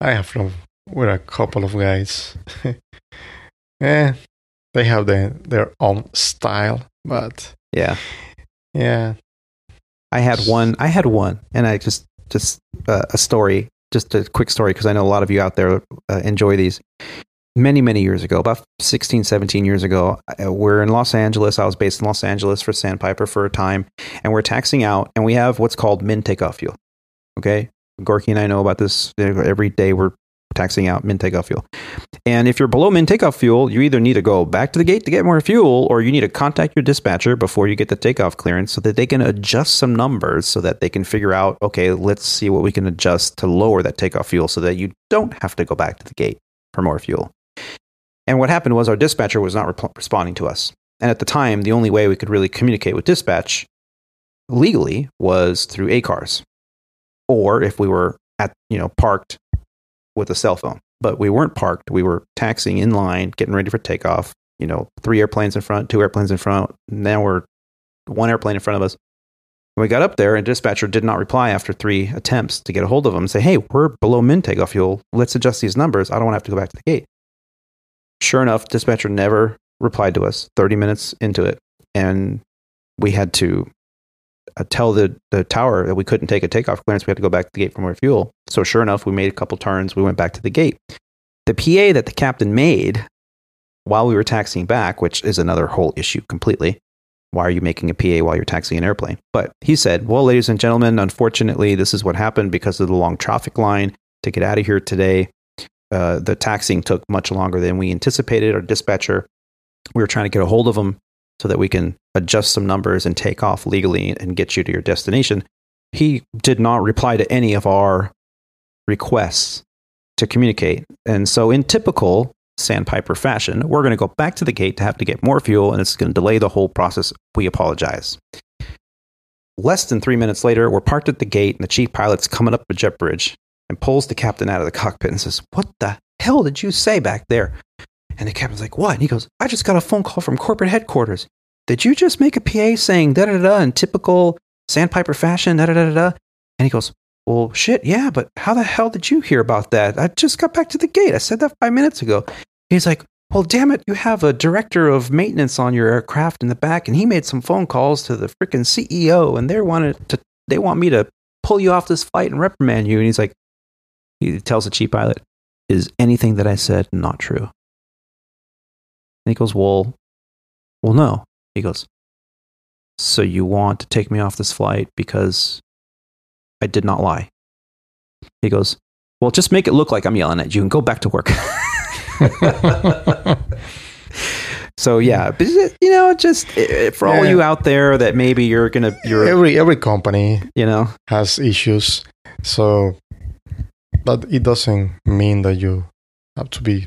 D: I have flown with a couple of guys. yeah, they have their their own style, but
C: Yeah.
D: yeah,
C: I had one. I had one, and I just just uh, a story, just a quick story, because I know a lot of you out there uh, enjoy these. Many many years ago, about 16, 17 years ago, uh, we're in Los Angeles. I was based in Los Angeles for Sandpiper for a time, and we're taxing out, and we have what's called min takeoff fuel. Okay, Gorky and I know about this. Every day we're taxing out min takeoff fuel. And if you're below min takeoff fuel, you either need to go back to the gate to get more fuel, or you need to contact your dispatcher before you get the takeoff clearance so that they can adjust some numbers so that they can figure out, okay, let's see what we can adjust to lower that takeoff fuel so that you don't have to go back to the gate for more fuel. And what happened was our dispatcher was not responding to us. And at the time, the only way we could really communicate with dispatch legally was through ACARS, or if we were at you know parked with a cell phone. But we weren't parked. We were taxiing in line, getting ready for takeoff. You know, three airplanes in front, two airplanes in front. Now we're one airplane in front of us. We got up there, and dispatcher did not reply after three attempts to get a hold of him and say, "Hey, we're below min takeoff fuel. Let's adjust these numbers. I don't want to have to go back to the gate." Sure enough, dispatcher never replied to us 30 minutes into it. And we had to tell the, the tower that we couldn't take a takeoff clearance. We had to go back to the gate for more fuel. So, sure enough, we made a couple turns. We went back to the gate. The PA that the captain made while we were taxiing back, which is another whole issue completely. Why are you making a PA while you're taxiing an airplane? But he said, Well, ladies and gentlemen, unfortunately, this is what happened because of the long traffic line to get out of here today. Uh, the taxiing took much longer than we anticipated. Our dispatcher, we were trying to get a hold of him so that we can adjust some numbers and take off legally and get you to your destination. He did not reply to any of our requests to communicate. And so, in typical Sandpiper fashion, we're going to go back to the gate to have to get more fuel, and it's going to delay the whole process. We apologize. Less than three minutes later, we're parked at the gate, and the chief pilot's coming up the jet bridge and pulls the captain out of the cockpit and says, What the hell did you say back there? And the captain's like, What? And he goes, I just got a phone call from corporate headquarters. Did you just make a PA saying da da da in typical Sandpiper fashion, da da da da? And he goes, Well, shit, yeah, but how the hell did you hear about that? I just got back to the gate. I said that five minutes ago. He's like, Well, damn it, you have a director of maintenance on your aircraft in the back, and he made some phone calls to the freaking CEO, and they wanted to, they want me to pull you off this flight and reprimand you. And he's like, he tells the chief pilot, Is anything that I said not true? And he goes, Well, well, no. He goes, So you want to take me off this flight because I did not lie? He goes, Well, just make it look like I'm yelling at you and go back to work. so yeah, but you know, just eh, for all
D: Yeah.
C: you out there that maybe you're gonna, you're,
D: every every company
C: you know,
D: has issues, so but it doesn't mean that you have to be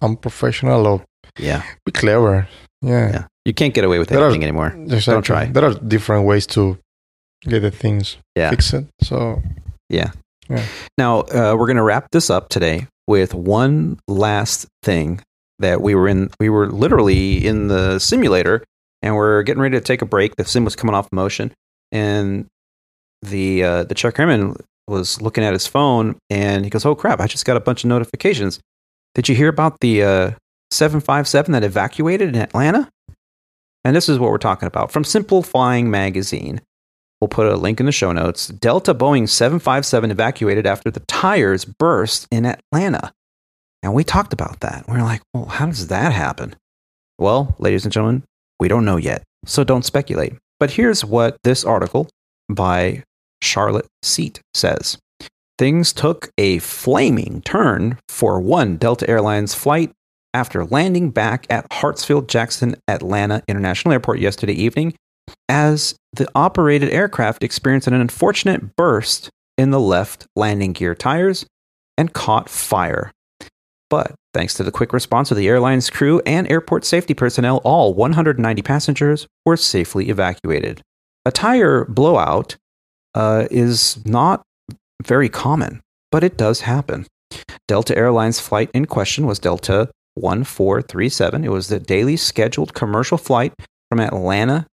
D: unprofessional or
C: yeah,
D: be clever. Yeah,
C: yeah, you can't get away with
D: There are-
C: anything anymore.
D: Exactly.
C: try.
D: There are different ways to get the things
C: Yeah.
D: fixed. So yeah. yeah.
C: Now, uh, we're going to wrap this up today with one last thing that we were in. We were literally in the simulator and we're getting ready to take a break. The sim was coming off motion, and the uh, the check airman was looking at his phone and he goes, "Oh crap! I just got a bunch of notifications. Did you hear about the uh, 757 that evacuated in Atlanta?" And this is what we're talking about from Simple Flying Magazine. We'll put a link in the show notes. Delta Boeing 757 evacuated after the tires burst in Atlanta. And we talked about that. We are like, well, how does that happen? Well, ladies and gentlemen, we don't know yet. So don't speculate. But here's what this article by Charlotte Seat says Things took a flaming turn for one Delta Airlines flight after landing back at Hartsfield Jackson Atlanta International Airport yesterday evening as the operated aircraft experienced an unfortunate burst in the left landing gear tires and caught fire. But thanks to the quick response of the airline's crew and airport safety personnel, all 190 passengers were safely evacuated. A tire blowout uh, is not very common, but it does happen. Delta Airlines flight in question was Delta 1437. It was the daily scheduled commercial flight from Atlanta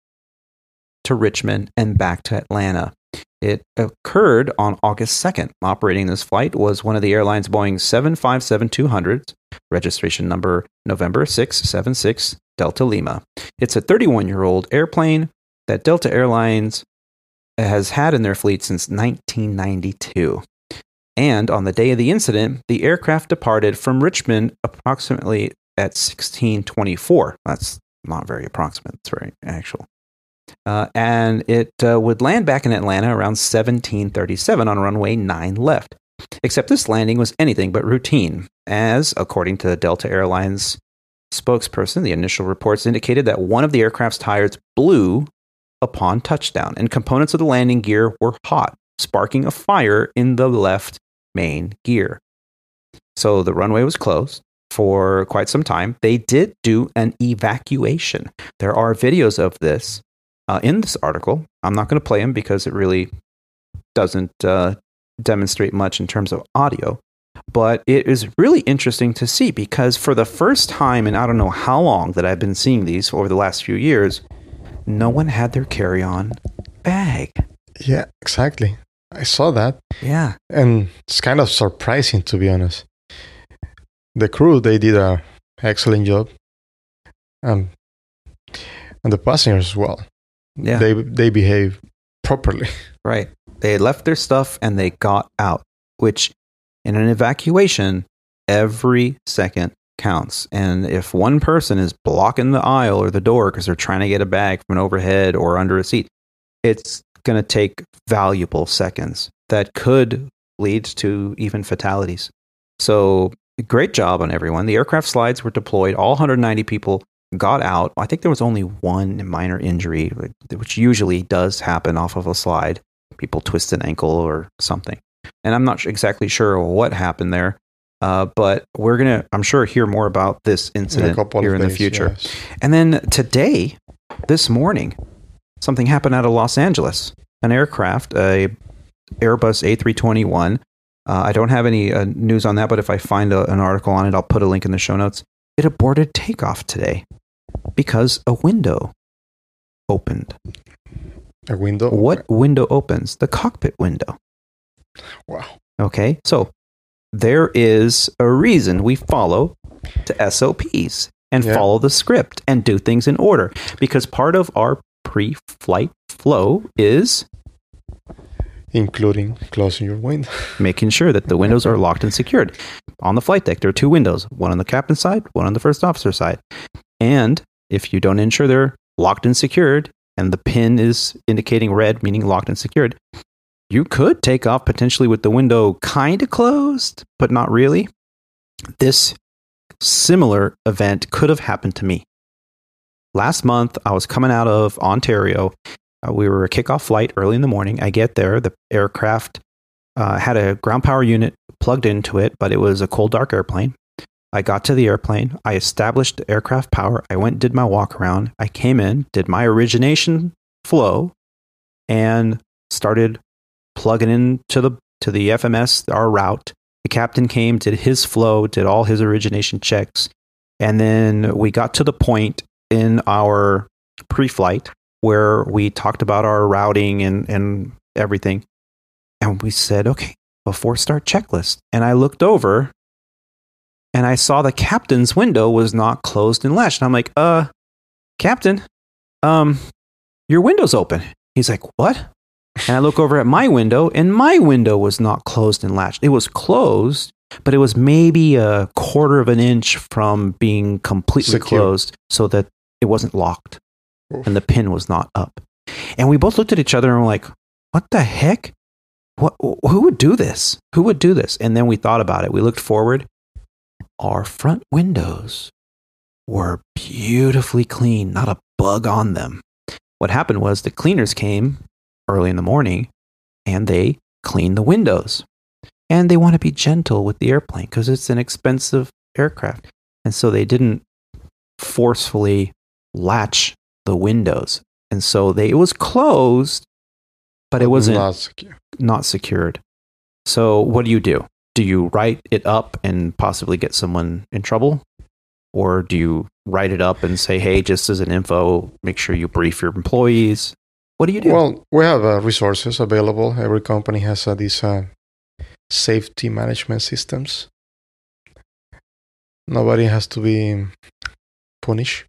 C: to Richmond and back to Atlanta. It occurred on August 2nd. Operating this flight was one of the airline's Boeing 757 200s, registration number November 676 Delta Lima. It's a 31 year old airplane that Delta Airlines has had in their fleet since 1992. And on the day of the incident, the aircraft departed from Richmond approximately at 1624. That's not very approximate, it's very actual. Uh, and it uh, would land back in Atlanta around 1737 on runway 9 left. Except this landing was anything but routine, as, according to the Delta Airlines spokesperson, the initial reports indicated that one of the aircraft's tires blew upon touchdown, and components of the landing gear were hot, sparking a fire in the left main gear. So the runway was closed for quite some time. They did do an evacuation. There are videos of this uh, in this article. I'm not going to play them because it really doesn't uh, demonstrate much in terms of audio. But it is really interesting to see because for the first time in I don't know how long that I've been seeing these over the last few years, no one had their carry on bag.
D: Yeah, exactly. I saw that.
C: Yeah.
D: And it's kind of surprising to be honest. The crew they did a excellent job. Um and the passengers as well.
C: Yeah.
D: They they behave properly.
C: Right. They left their stuff and they got out, which in an evacuation, every second counts. And if one person is blocking the aisle or the door because they're trying to get a bag from an overhead or under a seat, it's going to take valuable seconds that could lead to even fatalities. So, great job on everyone. The aircraft slides were deployed. All 190 people got out. I think there was only one minor injury, which usually does happen off of a slide people twist an ankle or something. And I'm not exactly sure what happened there, uh, but we're going to, I'm sure, hear more about this incident
D: of
C: here in the future.
D: yes.
C: And then today, this morning, something happened out of Los Angeles. An aircraft, a Airbus A321. Uh, I don't have any uh, news on that, but if I find a, an article on it, I'll put a link in the show notes. It aborted takeoff today because a window opened.
D: A window.
C: What window opens? The cockpit window.
D: Wow.
C: Okay, so there is a reason we follow to SOPs and
D: Yeah.
C: follow the script and do things in order because part of our pre flight flow is
D: Including closing your window.
C: making sure that the windows are locked and secured. On the flight deck, there are two windows one on the captain's side, one on the first officer side. And if you don't ensure they're locked and secured, and the pin is indicating red, meaning locked and secured, you could take off potentially with the window kind of closed, but not really. This similar event could have happened to me. Last month, I was coming out of Ontario. Uh, we were a kickoff flight early in the morning. I get there, the aircraft uh, had a ground power unit plugged into it, but it was a cold, dark airplane. I got to the airplane. I established the aircraft power. I went did my walk around. I came in, did my origination flow, and started plugging into the to the FMS our route. The captain came, did his flow, did all his origination checks, and then we got to the point in our pre-flight where we talked about our routing and and everything, and we said, okay, before start checklist. And I looked over and I saw the captain's window was not closed and latched. And I'm like, uh, captain, um, your window's open. He's like, what? And I look over at my window, and my window was not closed and latched. It was closed, but it was maybe a quarter of an inch from being completely
D: Secure.
C: closed so that it wasn't locked
D: Oof.
C: and the pin was not up. And we both looked at each other and were like, what the heck? What, who would do this? Who would do this? And then we thought about it. We looked forward. Our front windows were beautifully clean, not a bug on them. What happened was the cleaners came early in the morning and they cleaned the windows. And they want to be gentle with the airplane because it's an expensive aircraft. And so they didn't forcefully latch the windows. And so they, it was closed, but it wasn't
D: Not secure.
C: not secured. So what do you do? Do you write it up and possibly get someone in trouble? Or do you write it up and say, hey, just as an info, make sure you brief your employees? What do you do?
D: Well, we have uh, resources available. Every company has uh, these uh, safety management systems. Nobody has to be punished.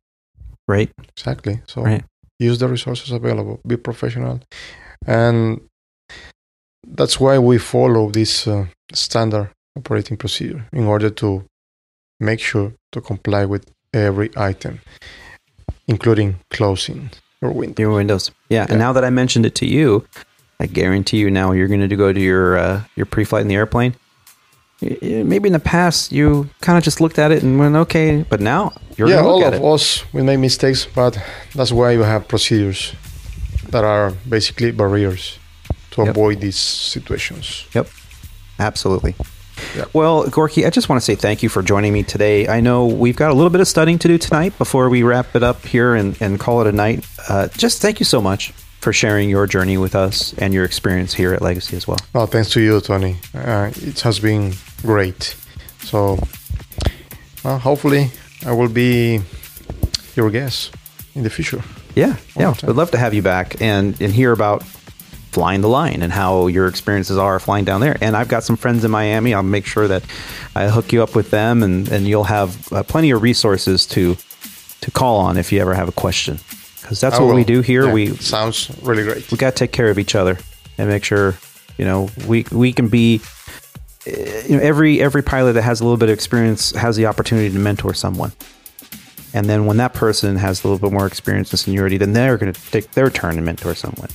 C: right?
D: Exactly. So
C: Right.
D: use the resources available. Be professional, and that's why we follow this uh, standard operating procedure in order to make sure to comply with every item, including closing your window.
C: Your windows. Yeah.
D: Yeah.
C: And now that I mentioned it to you, I guarantee you now you're going to go to your uh, your pre-flight in the airplane. maybe in the past you kind of just looked at it and went okay, but now you're
D: yeah, all of
C: it.
D: us we make mistakes, but that's why you have procedures that are basically barriers to
C: Yep.
D: avoid these situations.
C: Yep, absolutely.
D: Yeah.
C: Well, Gorki, I just want to say thank you for joining me today. I know we've got a little bit of studying to do tonight before we wrap it up here and, and call it a night. Uh, just thank you so much for sharing your journey with us and your experience here at Legacy as well.
D: No, thanks to you, Tony. Uh, it has been great. So, well, hopefully, I will be your guest in the future.
C: Yeah, yeah. We'd love to have you back and, and hear about flying the line and how your experiences are flying down there. And I've got some friends in Miami. I'll make sure that I hook you up with them, and, and you'll have uh, plenty of resources to to call on if you ever have a question. Because that's
D: I
C: what we do here.
D: Yeah,
C: We
D: sounds really great.
C: we got to take care of each other and make sure you know we we can be. uh, You know, every every pilot that has a little bit of experience has the opportunity to mentor someone. And then when that person has a little bit more experience and seniority, then they're going to take their turn and mentor someone.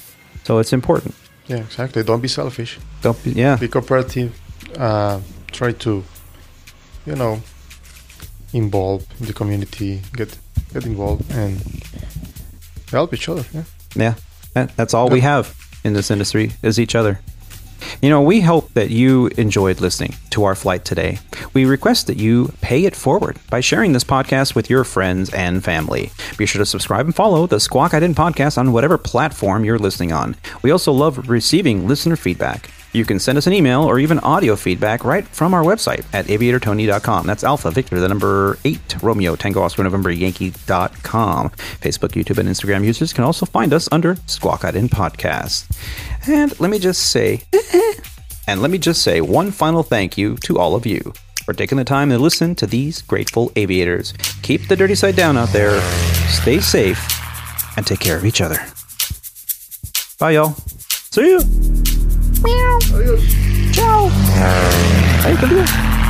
C: So it's important.
D: Yeah, exactly. Don't be selfish.
C: Don't be, yeah.
D: Be cooperative. Uh, try to, you know, involve the community. Get get involved and help each other. Yeah.
C: Yeah, that, that's all we have in this industry is each other. You know, we hope that you enjoyed listening to our flight today. We request that you pay it forward by sharing this podcast with your friends and family. Be sure to subscribe and follow the Squawk Ident podcast on whatever platform you're listening on. We also love receiving listener feedback. You can send us an email or even audio feedback right from our website at aviatortony.com. That's Alpha Victor, the number 8, Romeo, Tango, Oscar, November, Yankee.com. Facebook, YouTube, and Instagram users can also find us under Squawk Ident Podcast. And let me just say, and let me just say one final thank you to all of you for taking the time to listen to these grateful aviators. Keep the dirty side down out there, stay safe, and take care of each other. Bye, y'all. See you. Ciao. Hey, good deal.